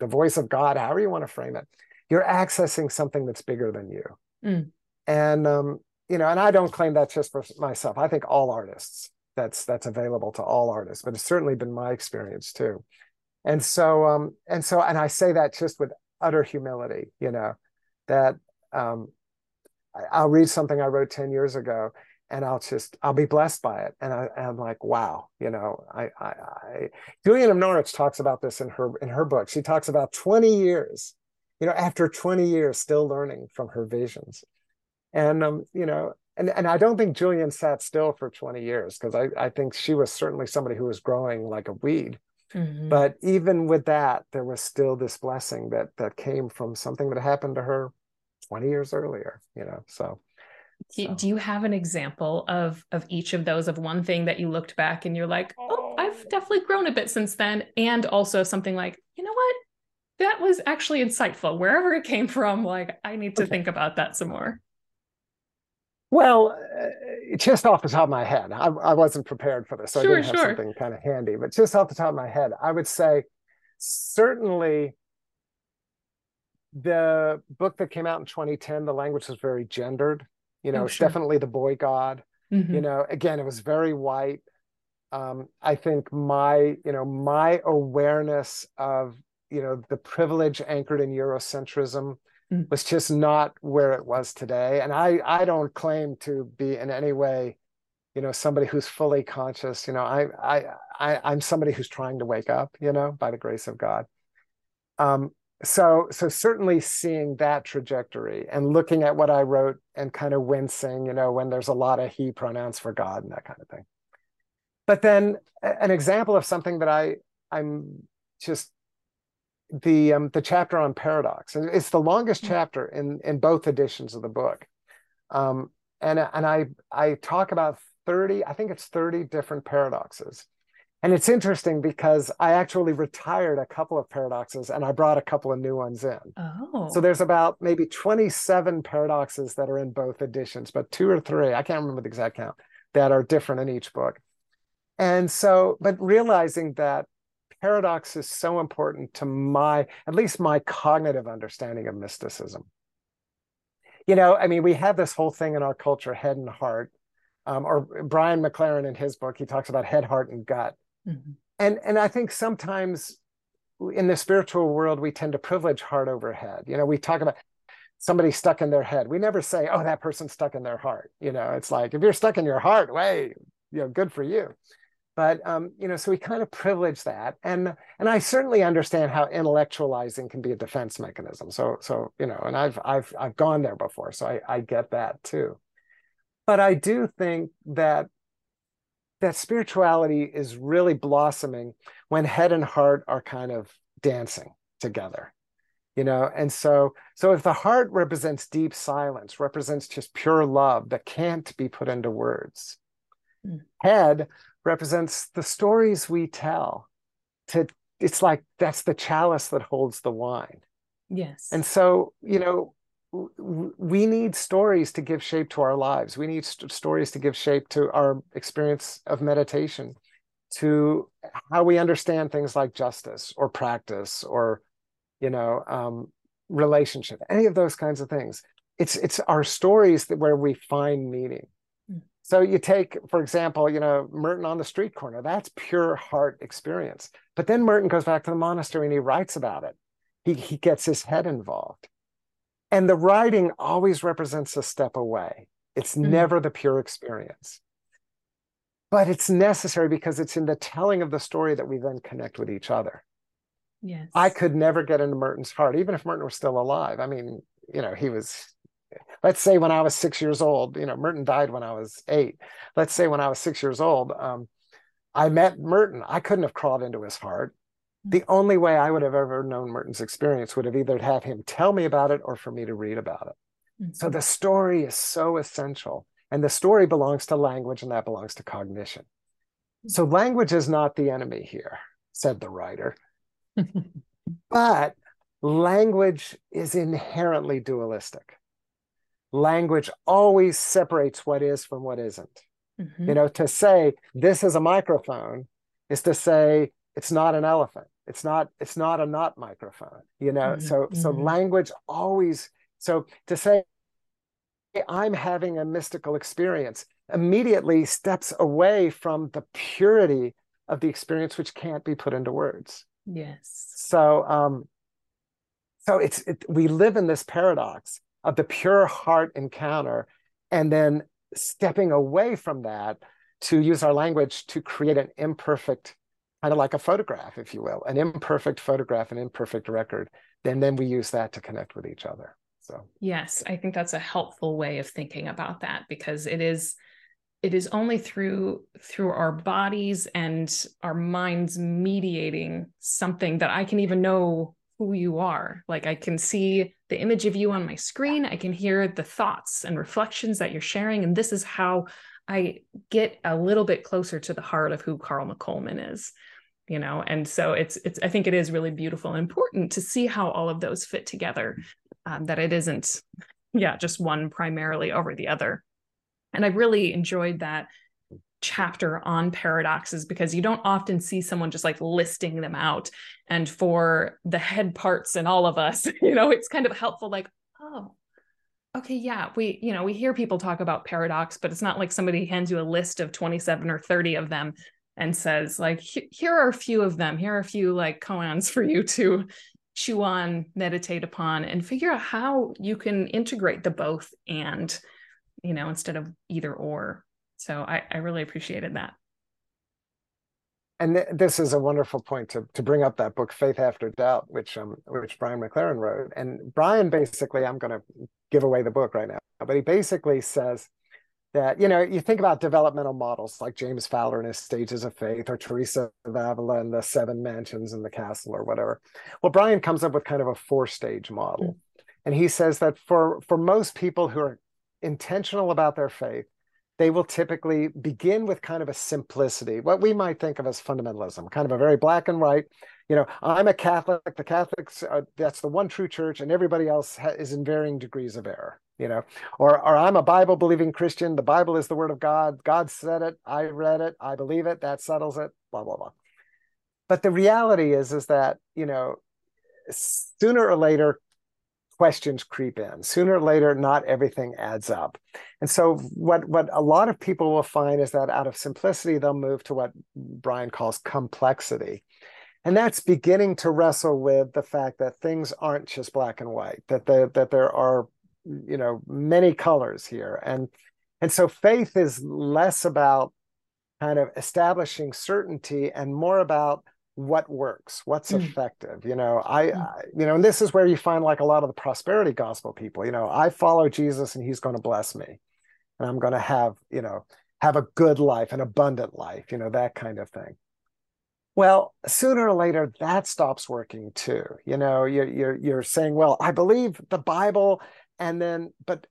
B: the voice of God, however you want to frame it. You're accessing something that's bigger than you. Mm. And um, you know, and I don't claim that just for myself. I think all artists that's that's available to all artists but it's certainly been my experience too. And so um and so and i say that just with utter humility you know that um i'll read something i wrote 10 years ago and i'll just i'll be blessed by it. And, I, am like wow you know I, I i julian of norwich talks about this in her in her book. She talks about 20 years you know after 20 years still learning from her visions. And um you know and and I don't think Julian sat still for 20 years because I, I think she was certainly somebody who was growing like a weed. Mm-hmm. But even with that, there was still this blessing that that came from something that happened to her 20 years earlier, you know. So
A: so. Do you have an example of of each of those of one thing that you looked back and you're like, oh, I've definitely grown a bit since then, and also something like, you know what, that was actually insightful. Wherever it came from, like I need to okay. think about that some more.
B: Well, uh, just off the top of my head, I, I wasn't prepared for this, so sure, I didn't have sure. something kind of handy. But just off the top of my head, I would say certainly the book that came out in 2010, the language was very gendered. You know, oh, it's definitely the boy god. Mm-hmm. You know, again, it was very white. Um, I think my, you know, my awareness of, you know, the privilege anchored in Eurocentrism mm. was just not where it was today. And I, I don't claim to be in any way, you know, somebody who's fully conscious. You know, I, I, I I'm somebody who's trying to wake up. You know, by the grace of God. Um, so so certainly seeing that trajectory and looking at what i wrote and kind of wincing you know when there's a lot of he pronouns for god and that kind of thing but then an example of something that i i'm just the um the chapter on paradox and it's the longest mm. chapter in in both editions of the book um and and i i talk about 30 i think it's 30 different paradoxes and it's interesting because I actually retired a couple of paradoxes and I brought a couple of new ones in. Oh. So there's about maybe 27 paradoxes that are in both editions, but two or three, I can't remember the exact count, that are different in each book. And so, but realizing that paradox is so important to my, at least my cognitive understanding of mysticism. You know, I mean, we have this whole thing in our culture, head and heart. Um, or Brian McLaren in his book, he talks about head, heart, and gut Mm-hmm. And and I think sometimes in the spiritual world we tend to privilege heart over head. You know, we talk about somebody stuck in their head. We never say, "Oh, that person's stuck in their heart." You know, it's like if you're stuck in your heart, way, you know, good for you. But um, you know, so we kind of privilege that, and and I certainly understand how intellectualizing can be a defense mechanism. So so you know, and I've I've I've gone there before, so I I get that too. But I do think that that spirituality is really blossoming when head and heart are kind of dancing together you know and so so if the heart represents deep silence represents just pure love that can't be put into words mm. head represents the stories we tell to it's like that's the chalice that holds the wine
A: yes
B: and so you know we need stories to give shape to our lives. We need st- stories to give shape to our experience of meditation, to how we understand things like justice or practice or, you know, um, relationship. Any of those kinds of things. It's it's our stories that where we find meaning. So you take, for example, you know, Merton on the street corner. That's pure heart experience. But then Merton goes back to the monastery and he writes about it. He he gets his head involved and the writing always represents a step away. It's mm-hmm. never the pure experience. But it's necessary because it's in the telling of the story that we then connect with each other.
A: Yes.
B: I could never get into Merton's heart, even if Merton were still alive. I mean, you know, he was, let's say when I was six years old, you know, Merton died when I was eight. Let's say when I was six years old, um, I met Merton. I couldn't have crawled into his heart the only way I would have ever known Merton's experience would have either have him tell me about it or for me to read about it. Mm-hmm. So the story is so essential. And the story belongs to language and that belongs to cognition. Mm-hmm. So language is not the enemy here, said the writer. but language is inherently dualistic. Language always separates what is from what isn't. Mm-hmm. You know, to say this is a microphone is to say it's not an elephant it's not it's not a not microphone you know mm-hmm. so so mm-hmm. language always so to say i'm having a mystical experience immediately steps away from the purity of the experience which can't be put into words
A: yes
B: so um so it's it, we live in this paradox of the pure heart encounter and then stepping away from that to use our language to create an imperfect kind of like a photograph, if you will, an imperfect photograph, an imperfect record. Then then we use that to connect with each other. So
A: yes, I think that's a helpful way of thinking about that because it is it is only through through our bodies and our minds mediating something that I can even know who you are. Like I can see the image of you on my screen, I can hear the thoughts and reflections that you're sharing and this is how I get a little bit closer to the heart of who Carl McColman is, you know. And so it's it's I think it is really beautiful and important to see how all of those fit together. Um, that it isn't, yeah, just one primarily over the other. And I really enjoyed that chapter on paradoxes because you don't often see someone just like listing them out. And for the head parts and all of us, you know, it's kind of helpful, like, oh, okay, yeah, we, you know, we hear people talk about paradox, but it's not like somebody hands you a list of 27 or 30 of them and says, like, here are a few of them. Here are a few like koans for you to chew on, meditate upon, and figure out how you can integrate the both and, you know, instead of either or. So I, I really appreciated that.
B: And th- this is a wonderful point to, to bring up that book, Faith After Doubt, which um which Brian McLaren wrote. And Brian basically, I'm going to give away the book right now, but he basically says that you know you think about developmental models like James Fowler and his Stages of Faith, or Teresa of Avila and the Seven Mansions in the Castle, or whatever. Well, Brian comes up with kind of a four stage model, mm-hmm. and he says that for for most people who are intentional about their faith they will typically begin with kind of a simplicity, what we might think of as fundamentalism, kind of a very black and white. You know, I'm a Catholic. The Catholics, that's the one true church, and everybody else ha- is in varying degrees of error. You know, or or I'm a Bible believing Christian. The Bible is the Word of God. God said it. I read it. I believe it. That settles it. Blah blah blah. But the reality is, is that you know, sooner or later, questions creep in. Sooner or later, not everything adds up. And so what, what a lot of people will find is that out of simplicity, they'll move to what Brian calls complexity. And that's beginning to wrestle with the fact that things aren't just black and white, that there, that there are, you know, many colors here. And, and so faith is less about kind of establishing certainty and more about what works what's mm. effective you know I, mm. I, you know and this is where you find like a lot of the prosperity gospel people you know i follow jesus and he's going to bless me and i'm going to have you know have a good life an abundant life you know that kind of thing well sooner or later that stops working too you know you're you're, you're saying well i believe the bible and then but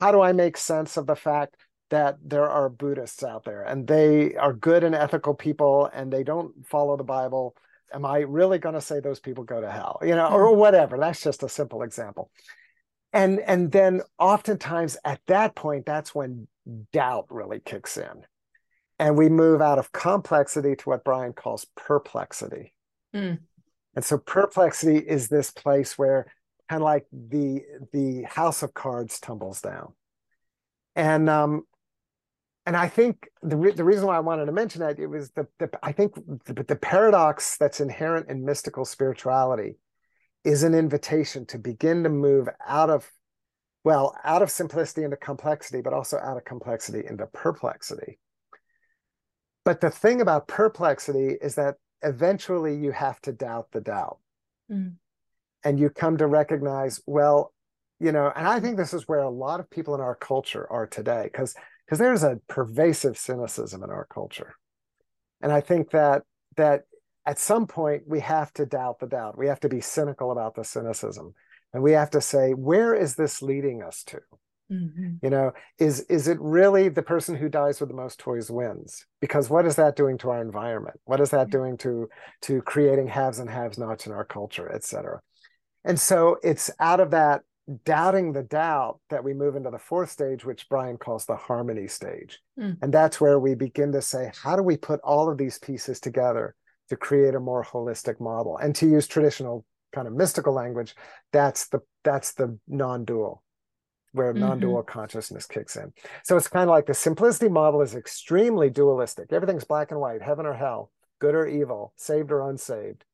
B: how do i make sense of the fact that there are Buddhists out there and they are good and ethical people and they don't follow the Bible. Am I really going to say those people go to hell? You know, or hmm. whatever. That's just a simple example. And and then oftentimes at that point, that's when doubt really kicks in. And we move out of complexity to what Brian calls perplexity. Mm. And so perplexity is this place where kind of like the the house of cards tumbles down. And um, and I think the re- the reason why I wanted to mention that it was the, the I think the, the paradox that's inherent in mystical spirituality is an invitation to begin to move out of well out of simplicity into complexity, but also out of complexity into perplexity. But the thing about perplexity is that eventually you have to doubt the doubt. Mm. And you come to recognize, well, you know, and I think this is where a lot of people in our culture are today, because because there's a pervasive cynicism in our culture. And i think that that at some point we have to doubt the doubt. We have to be cynical about the cynicism. And we have to say where is this leading us to? Mm-hmm. you know is is it really the person who dies with the most toys wins? Because what is that doing to our environment? What is that doing to to creating haves and haves nots in our culture et cetera? And so it's out of that doubting the doubt that we move into the fourth stage, which Brian calls the harmony stage. Mm. And that's where we begin to say, how do we put all of these pieces together to create a more holistic model? And to use traditional kind of mystical language, that's the that's the non-dual, where mm-hmm. non-dual consciousness kicks in. So it's kind of like the simplicity model is extremely dualistic. Everything's black and white, heaven or hell, good or evil, saved or unsaved,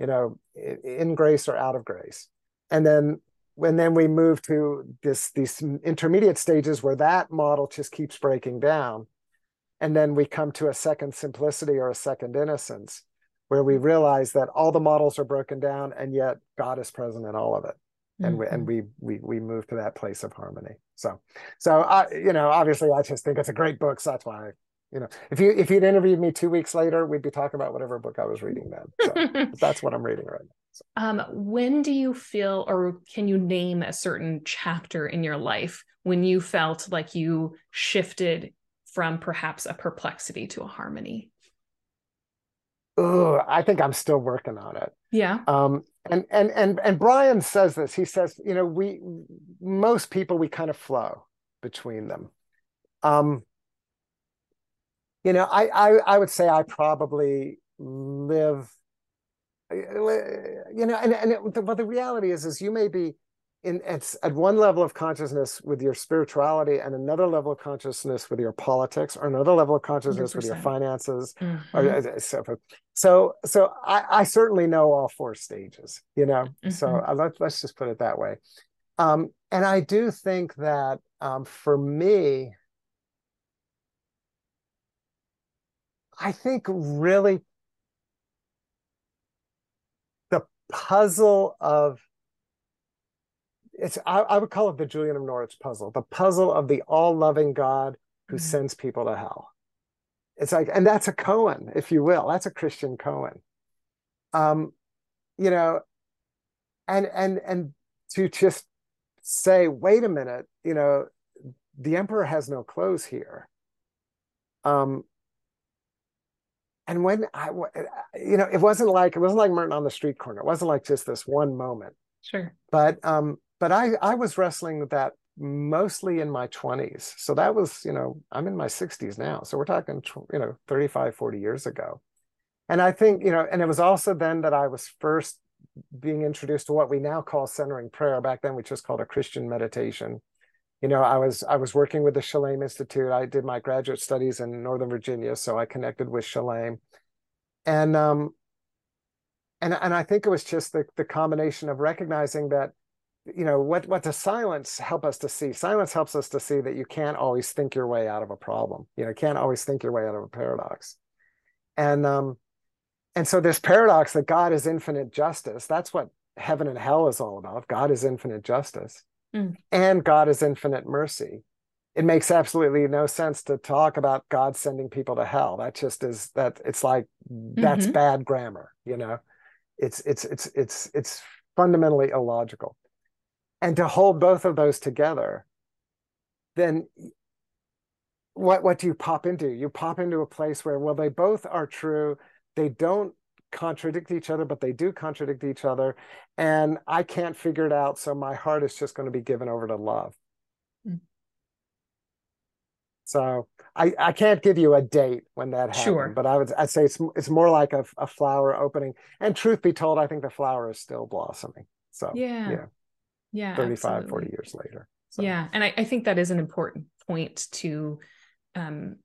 B: you know, in grace or out of grace. And then and then we move to this these intermediate stages where that model just keeps breaking down. And then we come to a second simplicity or a second innocence where we realize that all the models are broken down and yet god is present in all of it. And mm-hmm. we and we we we move to that place of harmony. So so i you know obviously i just think it's a great book. So that's why you know if you if you'd interviewed me two weeks later we'd be talking about whatever book i was reading then. So that's what i'm reading right now. So.
A: um when do you feel or can you name a certain chapter in your life when you felt like you shifted from perhaps a perplexity to a harmony?
B: Oh i think i'm still working on it.
A: Yeah.
B: Um and and and and brian says this. He says you know we most people we kind of flow between them. Um, you know, I, I I would say I probably live. You know, and and it, but the reality is, is you may be in it's at one level of consciousness with your spirituality and another level of consciousness with your politics or another level of consciousness 100%. with your finances mm-hmm. or uh, so so so I, I certainly know all four stages you know mm-hmm. so uh, let, let's just put it that way um, and i do think that um, for me i think really the puzzle of it's I, I, would call it the Julian of Norwich puzzle, the puzzle of the all-loving God who mm-hmm. sends people to hell. It's like, and that's a koan, if you will. That's a Christian koan. Um, you know, and and and to just say, wait a minute, you know, the emperor has no clothes here. Um, and when I, you know, it wasn't like it wasn't like Merton on the street corner. It wasn't like just this one moment.
A: Sure.
B: But um, but I I was wrestling with that mostly in my 20s. So that was, you know, I'm in my 60s now. So we're talking, you know, 35, 40 years ago. And I think, you know, and it was also then that I was first being introduced to what we now call centering prayer. Back then we just called a Christian meditation. You know, I was I was working with the Shalem Institute. I did my graduate studies in Northern Virginia, so I connected with Shalem. And um and and I think it was just the the combination of recognizing that you know what what does silence help us to see? Silence helps us to see that you can't always think your way out of a problem. You know you can't always think your way out of a paradox. And um and so this paradox that god is infinite justice that's what heaven and hell is all about. God is infinite justice mm. and god is infinite mercy. It makes absolutely no sense to talk about god sending people to hell. That just is that it's like that's mm-hmm. bad grammar you know? It's it's it's it's it's fundamentally illogical. And to hold both of those together then what what do you pop into? You pop into a place where well they both are true. They don't contradict each other but they do contradict each other and i can't figure it out so my heart is just going to be given over to love mm. so I, I can't give you a date when that happened, sure. but I would I'd say it's it's more like a, a flower opening. And truth be told, I think the flower is still blossoming. So
A: yeah,
B: yeah
A: yeah
B: 35 absolutely. 40 years later
A: so. yeah and I, I, think that is an important point to um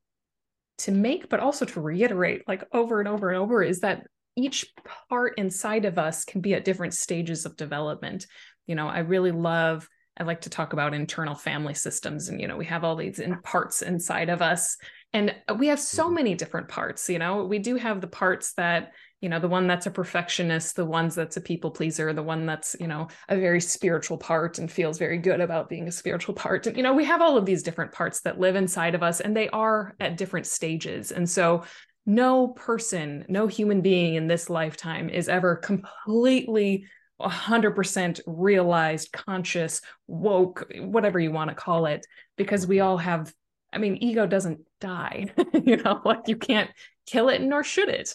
A: to make but also to reiterate like over and over and over is that each part inside of us can be at different stages of development. You know i really love i like to talk about internal family systems and you know we have all these in parts inside of us. And we have so mm-hmm. many different parts you know we do have the parts that you know the one that's a perfectionist the ones that's a people pleaser the one that's you know a very spiritual part and feels very good about being a spiritual part. And you know we have all of these different parts that live inside of us and they are at different stages. And so no person no human being in this lifetime is ever completely 100% realized conscious woke whatever you want to call it because we all have i mean ego doesn't die you know like you can't kill it nor should it.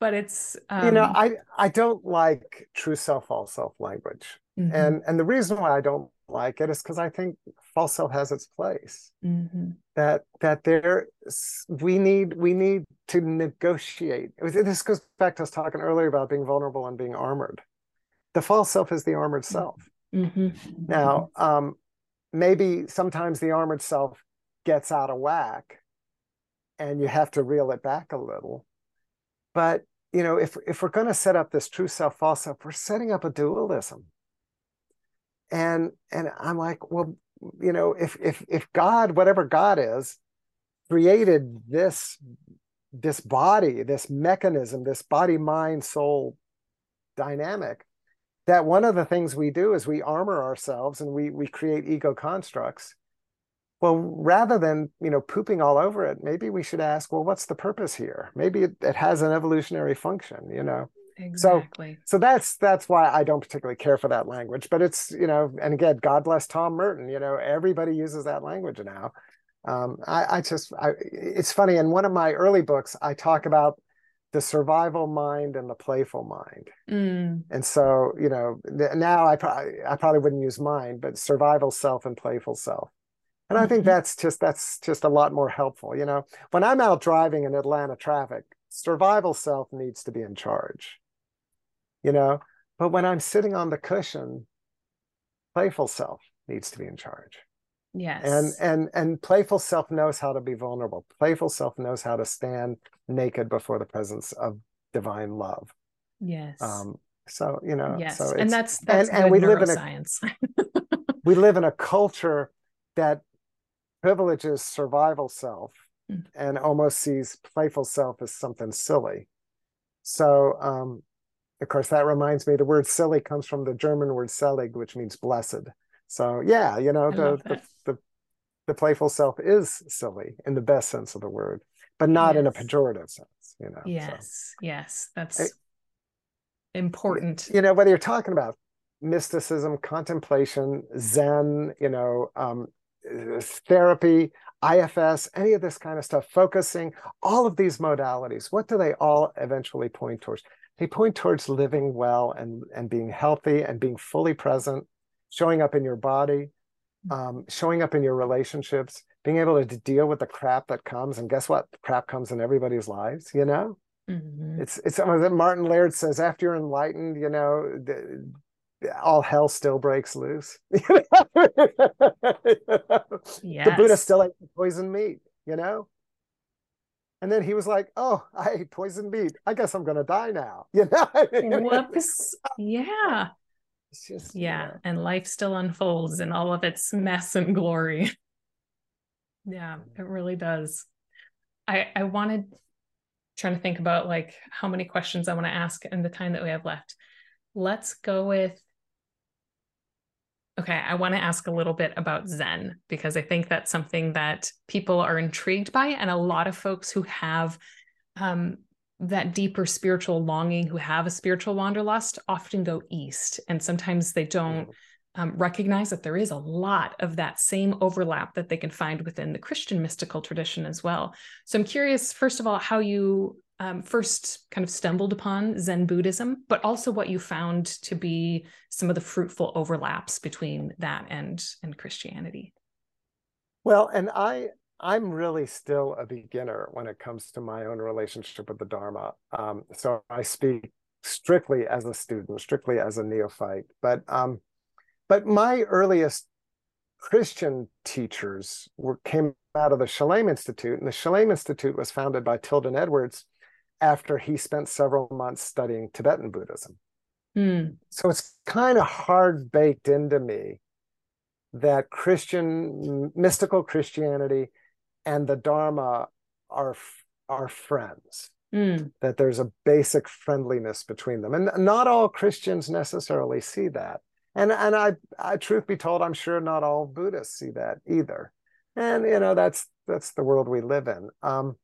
A: But it's um...
B: you know um, i i don't like true self false self language. Mm-hmm. and and the reason why i don't like it is because i think false self has its place. Mm-hmm. that that there we need we need to negotiate. This goes back to us talking earlier about being vulnerable and being armored. The false self is the armored self. Mm-hmm. now um maybe sometimes the armored self gets out of whack and you have to reel it back a little. But you know, if if we're going to set up this true self, false self, we're setting up a dualism. And and I'm like, well, you know, if if if God, whatever God is, created this this body, this mechanism, this body, mind, soul dynamic, that one of the things we do is we armor ourselves and we we create ego constructs. Well rather than you know pooping all over it maybe we should ask well what's the purpose here? Maybe it, it has an evolutionary function you know
A: exactly
B: so so that's that's why i don't particularly care for that language but it's you know and again god bless tom merton you know everybody uses that language now um, I, I just I, it's funny in one of my early books i talk about the survival mind and the playful mind mm. and so you know now i probably i probably wouldn't use mind but survival self and playful self And I think mm-hmm. that's just that's just a lot more helpful. You know, when I'm out driving in Atlanta traffic, survival self needs to be in charge. You know, but when I'm sitting on the cushion, playful self needs to be in charge.
A: Yes.
B: And and and playful self knows how to be vulnerable. Playful self knows how to stand naked before the presence of divine love.
A: Yes. Um,
B: so you know,
A: yes,
B: so
A: and that's that's and, and we live in a science,
B: we live in a culture that privileges survival self mm. and almost sees playful self as something silly. So, um, of course, that reminds me the word silly comes from the German word selig, which means blessed. So, yeah, you know, the, the, the, the, playful self is silly in the best sense of the word, but not yes. in a pejorative sense, you know.
A: Yes, so. yes, that's important.
B: You know, whether you're talking about mysticism, contemplation, Zen, you know, um, therapy, IFS, any of this kind of stuff, focusing, all of these modalities, what do they all eventually point towards? They point towards living well and, and being healthy and being fully present, showing up in your body, um, showing up in your relationships, being able to deal with the crap that comes. And guess what? crap comes in everybody's lives, you know? Mm-hmm. It's it's something that Martin Laird says after you're enlightened, you know, the, all hell still breaks loose. yes. The Buddha still ate poison meat, you know? And then he was like, "Oh, I ate poison meat. I guess I'm gonna die now." You know?
A: Whoops. Yeah. It's just yeah, you know. and life still unfolds in all of its mess and glory. yeah, it really does. I I wanted trying to think about like how many questions I want to ask in the time that we have left. Let's go with Okay, I want to ask a little bit about Zen because I think that's something that people are intrigued by, and a lot of folks who have um, that deeper spiritual longing, who have a spiritual wanderlust, often go east, and sometimes they don't mm-hmm. um, recognize that there is a lot of that same overlap that they can find within the Christian mystical tradition as well. So I'm curious, first of all, how you um, first kind of stumbled upon Zen Buddhism, but also what you found to be some of the fruitful overlaps between that and and Christianity.
B: Well, and I I'm really still a beginner when it comes to my own relationship with the Dharma. Um, so I speak strictly as a student, strictly as a neophyte. But um, but my earliest Christian teachers were came out of the Shalem Institute, and the Shalem Institute was founded by Tilden Edwards, after he spent several months studying Tibetan Buddhism. Mm. So it's kind of hard baked into me that Christian, mystical Christianity and the Dharma are, are friends. Mm. That there's a basic friendliness between them. And not all Christians necessarily see that. And, and I, I, truth be told, I'm sure not all Buddhists see that either. And, you know, that's, that's the world we live in. Um,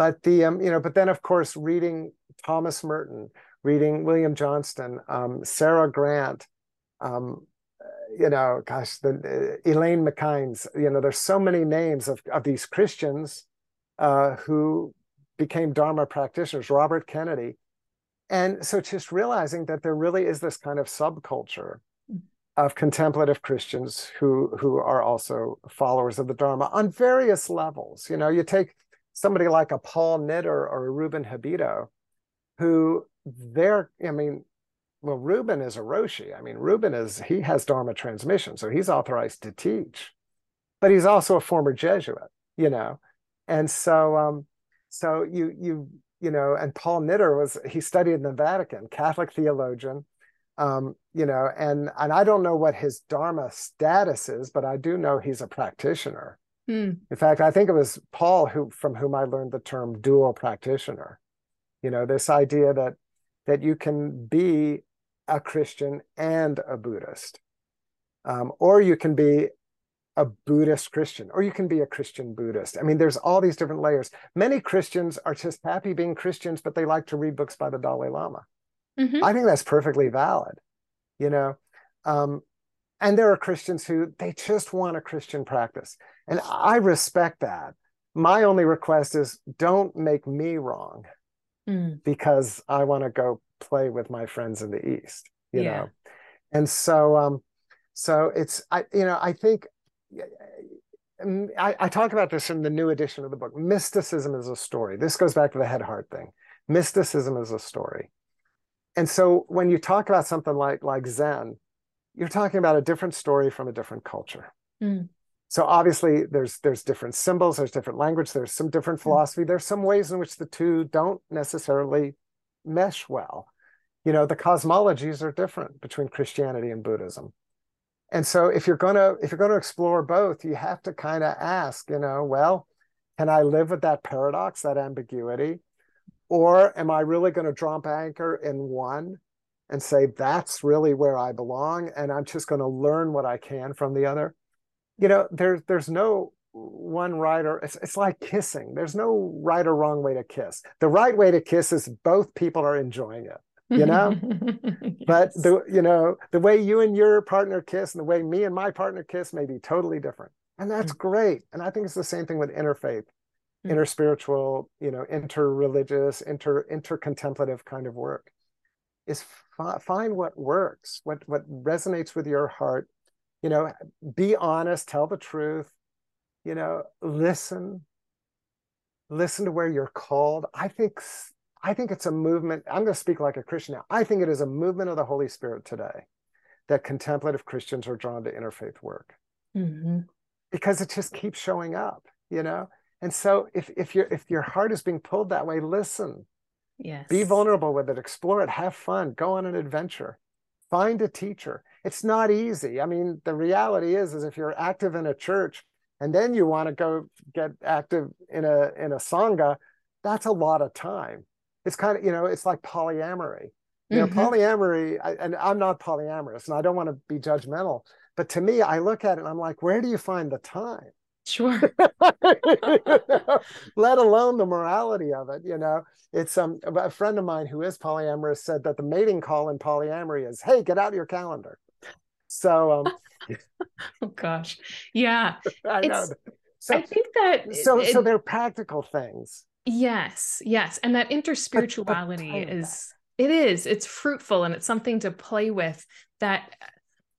B: but the um, you know, but then of course reading Thomas Merton, reading William Johnston, um, Sarah Grant, um, you know, gosh, the uh, Elaine MacInnes, you know, there's so many names of of these Christians uh, who became Dharma practitioners. Robert Kennedy, and so just realizing that there really is this kind of subculture of contemplative Christians who who are also followers of the Dharma on various levels. You know, you take somebody like a Paul Knitter or a Ruben Habito, who they're, I mean, well, Ruben is a Roshi. I mean, Ruben is, he has Dharma transmission, so he's authorized to teach, but he's also a former Jesuit, you know? And so, um, so you, you, you know, and Paul Knitter was, he studied in the Vatican, Catholic theologian, um, you know, and, and I don't know what his Dharma status is, but I do know he's a practitioner. Hmm. In fact, I think it was Paul who from whom I learned the term dual practitioner. You know, this idea that that you can be a Christian and a Buddhist, um, or you can be a Buddhist Christian, or you can be a Christian Buddhist. I mean, there's all these different layers. Many Christians are just happy being Christians, but they like to read books by the Dalai Lama. Mm-hmm. I think that's perfectly valid. You know, um, and there are Christians who they just want a Christian practice. And I respect that. My only request is don't make me wrong mm. because I want to go play with my friends in the East, you yeah. know. And so um so it's I you know, I think I, I, talk about this in the new edition of the book. Mysticism is a story. This goes back to the head heart thing. Mysticism is a story. And so when you talk about something like like Zen, you're talking about a different story from a different culture. Mm. So obviously there's there's different symbols, there's different language, there's some different mm. philosophy, there's some ways in which the two don't necessarily mesh well. You know, the cosmologies are different between Christianity and Buddhism. And so if you're going to if you're going to explore both, you have to kind of ask, you know, well, can I live with that paradox, that ambiguity? Or am I really going to drop anchor in one and say that's really where I belong and I'm just going to learn what I can from the other? You know, there's there's no one right or it's, it's like kissing. There's no right or wrong way to kiss. The right way to kiss is both people are enjoying it you know yes. but the you know the way you and your partner kiss and the way me and my partner kiss may be totally different and that's mm-hmm. great and i think it's the same thing with interfaith mm-hmm. interspiritual you know interreligious inter intercontemplative kind of work is find what works what what resonates with your heart you know be honest tell the truth you know listen listen to where you're called i think I think it's a movement. I'm going to speak like a Christian now. I think it is a movement of the Holy Spirit today that contemplative Christians are drawn to interfaith work mm-hmm. because it just keeps showing up, you know. And so if if your if your heart is being pulled that way, listen.
A: Yes.
B: Be vulnerable with it. Explore it. Have fun. Go on an adventure. Find a teacher. It's not easy. I mean, the reality is, is if you're active in a church and then you want to go get active in a in a sangha, that's a lot of time it's kind of you know it's like polyamory you know mm-hmm. polyamory I, and i'm not polyamorous and i don't want to be judgmental but to me i look at it and i'm like where do you find the time
A: sure.
B: Let alone the morality of it you know? It's um a friend of mine who is polyamorous said that the mating call in polyamory is hey get out your calendar. So um
A: oh gosh. Yeah.
B: I know.
A: So, I think that
B: so it, so they're practical things.
A: Yes, yes. And that interspirituality is it is. It's fruitful and it's something to play with that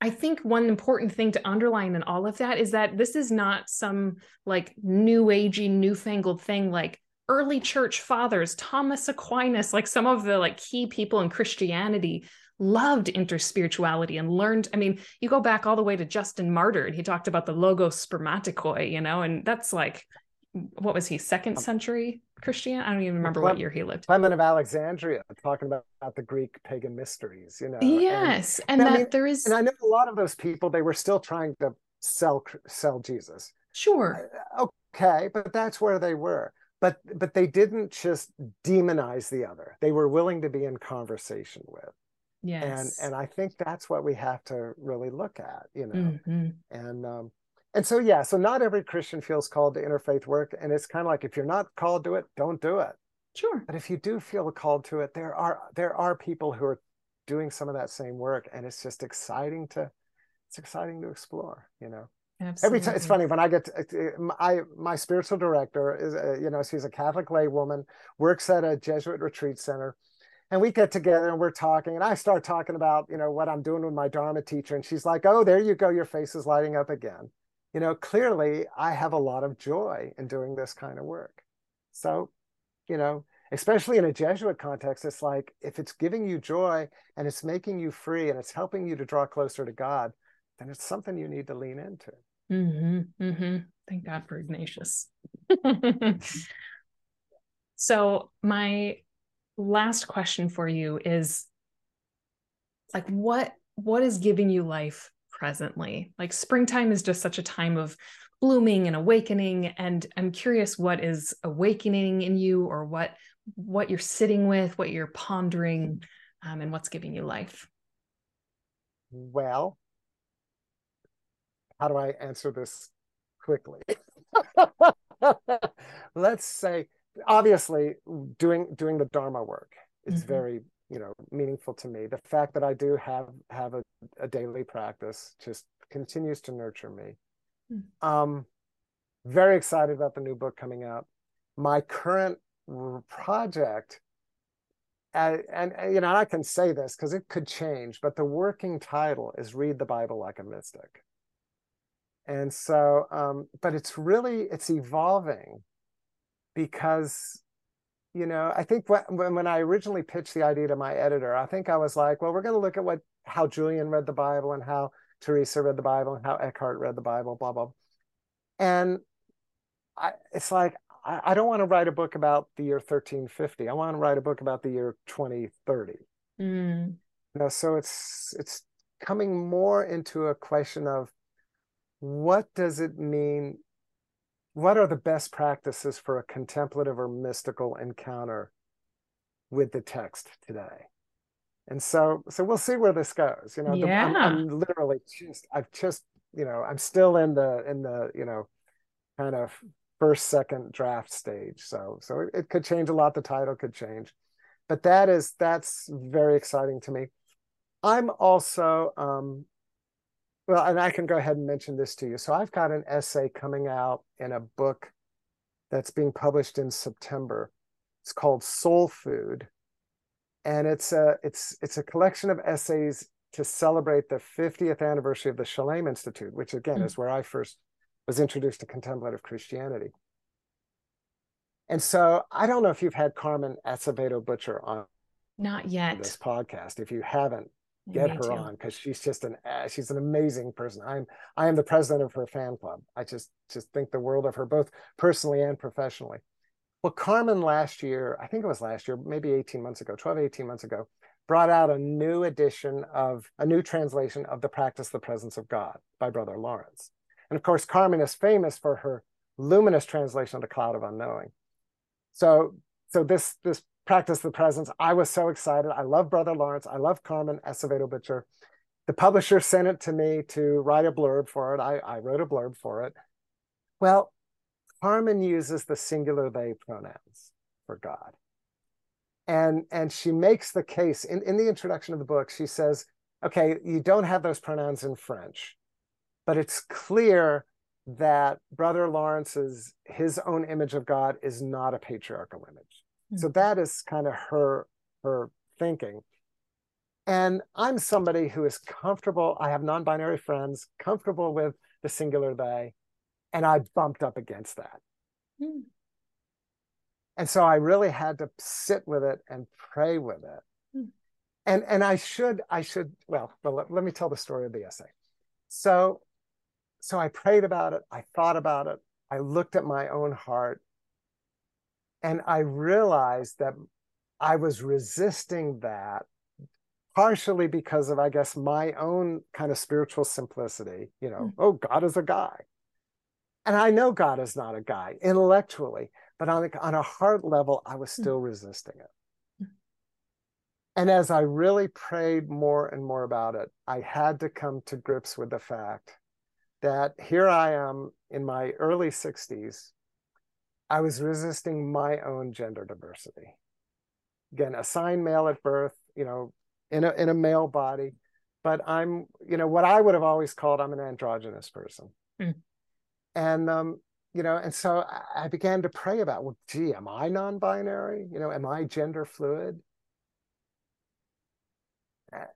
A: I think one important thing to underline in all of that is that this is not some like new agey, newfangled thing like early church fathers, Thomas Aquinas, like some of the like key people in Christianity loved interspirituality and learned. I mean, you go back all the way to Justin Martyr and he talked about the logos spermatikoi, you know, and that's like what was he second um, century christian? I don't even remember what year he lived.
B: clement of alexandria talking about, about the greek pagan mysteries you know
A: yes and, and, and that I mean, there is
B: and i know a lot of those people they were still trying to sell sell jesus.
A: Sure.
B: Uh, okay but that's where they were. But but they didn't just demonize the other. They were willing to be in conversation with.
A: Yes.
B: and and i think that's what we have to really look at you know. Mm-hmm. and um and so yeah so not every christian feels called to interfaith work and it's kind of like if you're not called to it don't do it.
A: Sure.
B: But if you do feel called to it there are there are people who are doing some of that same work and it's just exciting to it's exciting to explore you know?
A: Absolutely.
B: every time it's funny when i get to, uh, uh, I my spiritual director is a, you know she's a catholic lay woman works at a jesuit retreat center and we get together and we're talking and i start talking about you know what i'm doing with my dharma teacher and she's like oh there you go your face is lighting up again you know, clearly I have a lot of joy in doing this kind of work. So, you know, especially in a Jesuit context, it's like if it's giving you joy and it's making you free and it's helping you to draw closer to God, then it's something you need to lean into.
A: Mm-hmm, mm-hmm. Thank God for Ignatius. so, my last question for you is like what what is giving you life presently. Like springtime is just such a time of blooming and awakening and I'm curious what is awakening in you or what what you're sitting with, what you're pondering um, and what's giving you life.
B: Well, how do I answer this quickly? Let's say obviously doing doing the dharma work is mm-hmm. very you know meaningful to me. The fact that i do have have a, a daily practice just continues to nurture me. Mm. um very excited about the new book coming out. My current project and, and, and you know i can say this because it could change but the working title is read the bible like a mystic. And so um, but it's really it's evolving because you know i think when, when i originally pitched the idea to my editor i think i was like well we're going to look at what how julian read the bible and how teresa read the bible and how eckhart read the bible blah blah. And I, it's like I, I don't want to write a book about the year 1350 i want to write a book about the year 2030 mm. you know so it's it's coming more into a question of what does it mean what are the best practices for a contemplative or mystical encounter with the text today? And so so we'll see where this goes you know
A: yeah.
B: the, I'm, I'm, literally just i've just you know i'm still in the in the you know kind of first second draft stage. So so it, it could change a lot the title could change but that is that's very exciting to me. I'm also um well, and I can go ahead and mention this to you. So I've got an essay coming out in a book that's being published in September. It's called Soul Food, and it's a it's it's a collection of essays to celebrate the 50th anniversary of the Shalem Institute, which again mm-hmm. is where I first was introduced to contemplative Christianity. And so I don't know if you've had Carmen Acevedo Butcher on
A: not yet
B: this podcast. If you haven't, get Me her too. on because she's just an she's an amazing person. I'm I am the president of her fan club. I just just think the world of her both personally and professionally. Well, Carmen last year, I think it was last year, maybe 18 months ago, 12, 18 months ago, brought out a new edition of a new translation of The Practice the Presence of God by Brother Lawrence. And of course, Carmen is famous for her luminous translation of The Cloud of Unknowing. So so this this practice the presence. I was so excited. I love Brother Lawrence. I love Carmen Acevedo Butcher. The publisher sent it to me to write a blurb for it. I, I wrote a blurb for it. Well, Carmen uses the singular they pronouns for God. And, and she makes the case in, in the introduction of the book, she says, okay, you don't have those pronouns in French, but it's clear that Brother Lawrence's his own image of God is not a patriarchal image. So mm-hmm. that is kind of her her thinking. And I'm somebody who is comfortable. I have non-binary friends, comfortable with the singular they, and I bumped up against that. Mm. And so I really had to sit with it and pray with it. Mm. And and I should I should well, well let, let me tell the story of the essay. So so I prayed about it, I thought about it, I looked at my own heart and I realized that I was resisting that partially because of, I guess, my own kind of spiritual simplicity. You know, mm-hmm. oh, God is a guy. And I know God is not a guy intellectually, but on a, on a heart level, I was hmm. still mm-hmm. resisting it. Hmm. And as I really prayed more and more about it, I had to come to grips with the fact that here I am in my early 60s I was resisting my own gender diversity. Again, assigned male at birth, you know, in a in a male body, but I'm, you know, what I would have always called I'm an androgynous person. Mm. And um, you know, and so I began to pray about, well, gee, am I non-binary? You know, am I gender fluid?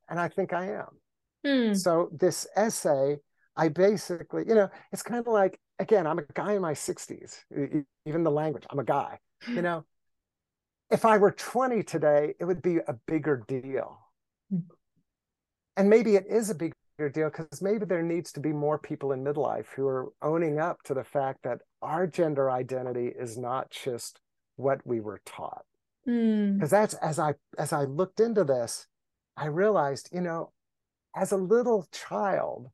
B: And I think I am. Mm. So this essay, I basically, you know, it's kind of like again, I'm a guy in my 60s, even the language, I'm a guy. You know, if I were 20 today, it would be a bigger deal. Hmm. And maybe it is a bigger deal because maybe there needs to be more people in midlife who are owning up to the fact that our gender identity is not just what we were taught. Because mm. that's as I as I looked into this, I realized, you know, as a little child,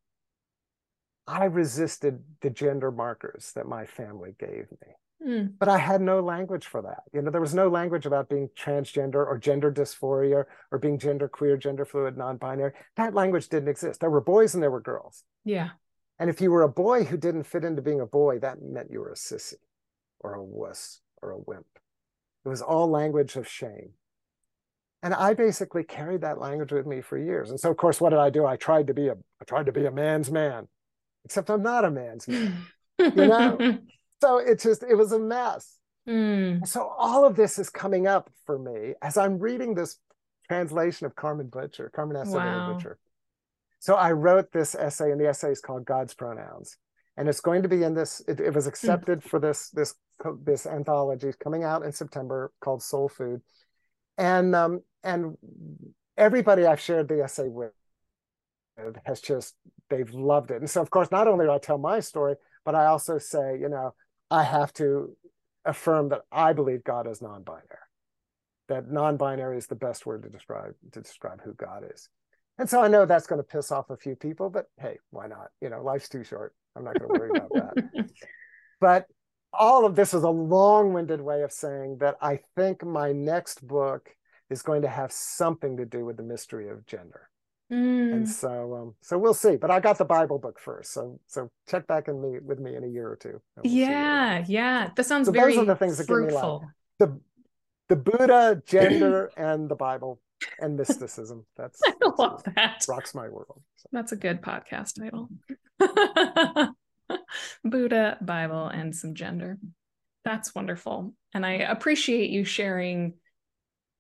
B: I resisted the gender markers that my family gave me. Mm. But I had no language for that. You know, there was no language about being transgender or gender dysphoria or being gender queer, gender fluid, non-binary. That language didn't exist. There were boys and there were girls.
A: Yeah.
B: And if you were a boy who didn't fit into being a boy, that meant you were a sissy or a wuss or a wimp. It was all language of shame. And I basically carried that language with me for years. And so, of course, what did I do? I tried to be a I tried to be a man's man except I'm not a man's man. you know? so it just, it was a mess. Mm. So all of this is coming up for me as I'm reading this translation of Carmen Butcher, Carmen Acevedo wow. Butcher. So I wrote this essay, and the essay is called God's Pronouns. and it's going to be in this. It, it was hmm. accepted mm. for this this this anthology coming out in September called Soul Food, and um, and everybody I've shared the essay with has just they've loved it. And so of course, not only do I tell my story, but I also say, you know, I have to affirm that I believe God is non-binary. That non-binary is the best word to describe to describe who God is. And so I know that's going to piss off a few people, but hey, why not? You know, life's too short. I'm not going to worry about that. But all of this is a long-winded way of saying that I think my next book is going to have something to do with the mystery of gender. Mm. And so, um, so we'll see. But I got the Bible book first, so so check back in me with me in a year or two.
A: We'll yeah, yeah, that sounds so very. Those are the things fruitful. that give me life.
B: The the Buddha, gender, and the Bible and mysticism. That's I that's love that. Rocks my world.
A: So. That's a good podcast title. Buddha, Bible, and some gender. That's wonderful, and I appreciate you sharing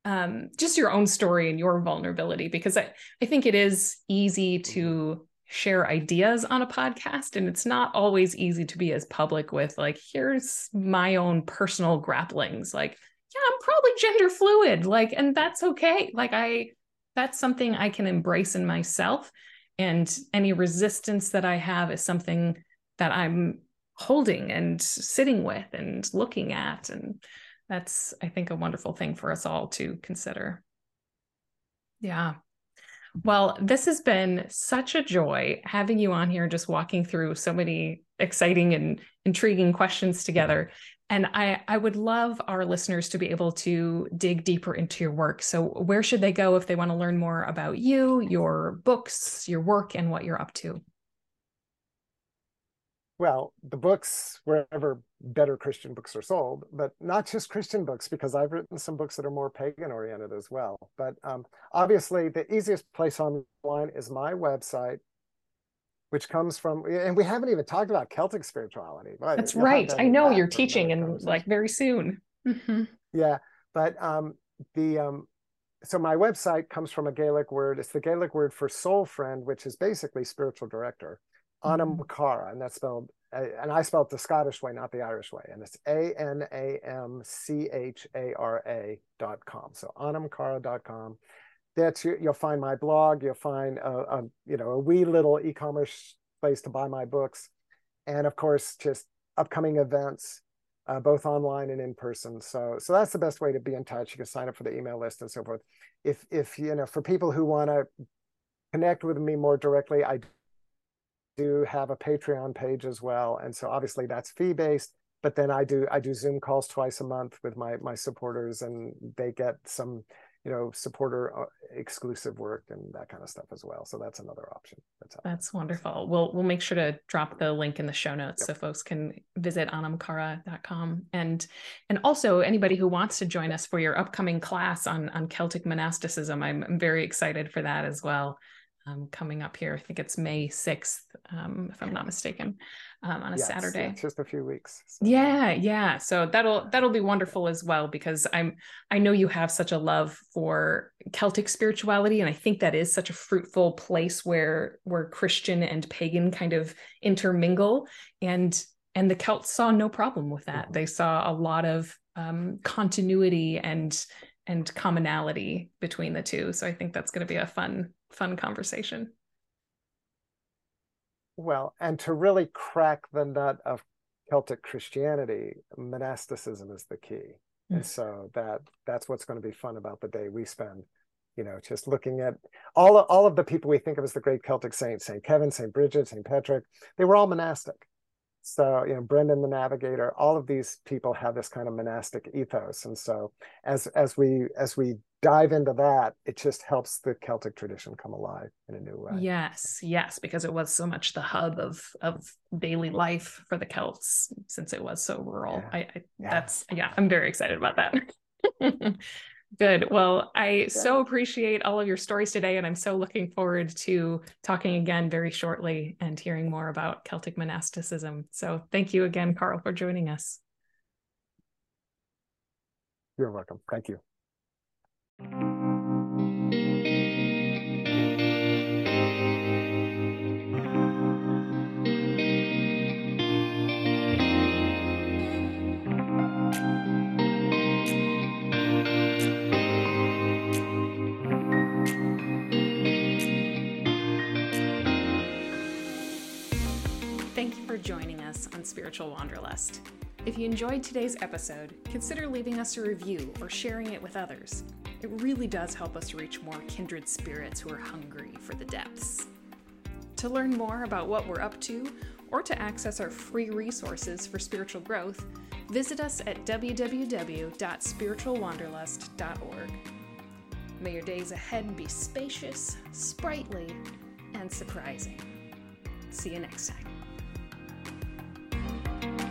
A: um, just your own story and your vulnerability because I, I think it is easy to share ideas on a podcast and it's not always easy to be as public with like here's my own personal grapplings like yeah i'm probably gender fluid like and that's okay. Like i that's something i can embrace in myself and any resistance that i have is something that i'm holding and sitting with and looking at and that's i think a wonderful thing for us all to consider yeah well this has been such a joy having you on here just walking through so many exciting and intriguing questions together and I, I would love our listeners to be able to dig deeper into your work. So, where should they go if they want to learn more about you, your books, your work, and what you're up to?
B: Well, the books wherever better Christian books are sold, but not just Christian books, because I've written some books that are more pagan oriented as well. But um, obviously, the easiest place online is my website, which comes from, and we haven't even talked about Celtic spirituality.
A: That's right. I know you're teaching and like very soon.
B: Mm-hmm. Yeah, but um, the um, so my website comes from a Gaelic word. It's the Gaelic word for soul friend, which is basically spiritual director. Anam mm-hmm. And that's spelled, and I spelled the Scottish way, not the Irish way, and it's A N A M C H A R A dot com. So anamcara.com. That's you'll find my blog. You'll find a, a you know a wee little e-commerce place to buy my books, and of course just upcoming events, uh, both online and in person. So so that's the best way to be in touch. You can sign up for the email list and so forth. If if you know for people who want to connect with me more directly, I do have a Patreon page as well, and so obviously that's fee based. But then I do I do Zoom calls twice a month with my my supporters, and they get some you know supporter uh, exclusive work and that kind of stuff as well. So that's another option.
A: That's that's wonderful. We'll we'll make sure to drop the link in the show notes yep. so folks can visit anamcara.com and and also anybody who wants to join us for your upcoming class on on Celtic monasticism. I'm, I'm very excited for that as well um, coming up here. I think it's May 6th, um, if I'm not mistaken, um, on a yes, Saturday.
B: Yeah, just a few weeks.
A: So. Yeah, yeah. So that'll that'll be wonderful as well because I'm I know you have such a love for Celtic spirituality, and I think that is such a fruitful place where where Christian and pagan kind of intermingle. And and the Celts saw no problem with that. Mm-hmm. They saw a lot of um, continuity and and commonality between the two. So I think that's going to be a fun fun conversation.
B: Well, and to really crack the nut of Celtic Christianity, monasticism is the key. Mm. And so that that's what's going to be fun about the day we spend, you know, just looking at all of, all of the people we think of as the great Celtic saints, St. Kevin, St. Bridget, St. Patrick, they were all monastic. So, you know, Brendan the Navigator, all of these people have this kind of monastic ethos. And so as as we as we dive into that, it just helps the Celtic tradition come alive in a new way.
A: Yes, yes, because it was so much the hub of of daily life for the Celts since it was so rural. Yeah. I, I yeah. that's yeah, I'm very excited about that. Good. Well, I yeah. so appreciate all of your stories today, and I'm so looking forward to talking again very shortly and hearing more about Celtic monasticism. So, thank you again, Carl, for joining us.
B: You're welcome. Thank you.
A: Joining us on Spiritual Wanderlust. If you enjoyed today's episode, consider leaving us a review or sharing it with others. It really does help us reach more kindred spirits who are hungry for the depths. To learn more about what we're up to, or to access our free resources for spiritual growth, visit us at www.spiritualwanderlust.org. May your days ahead be spacious, sprightly, and surprising. See you next time thank you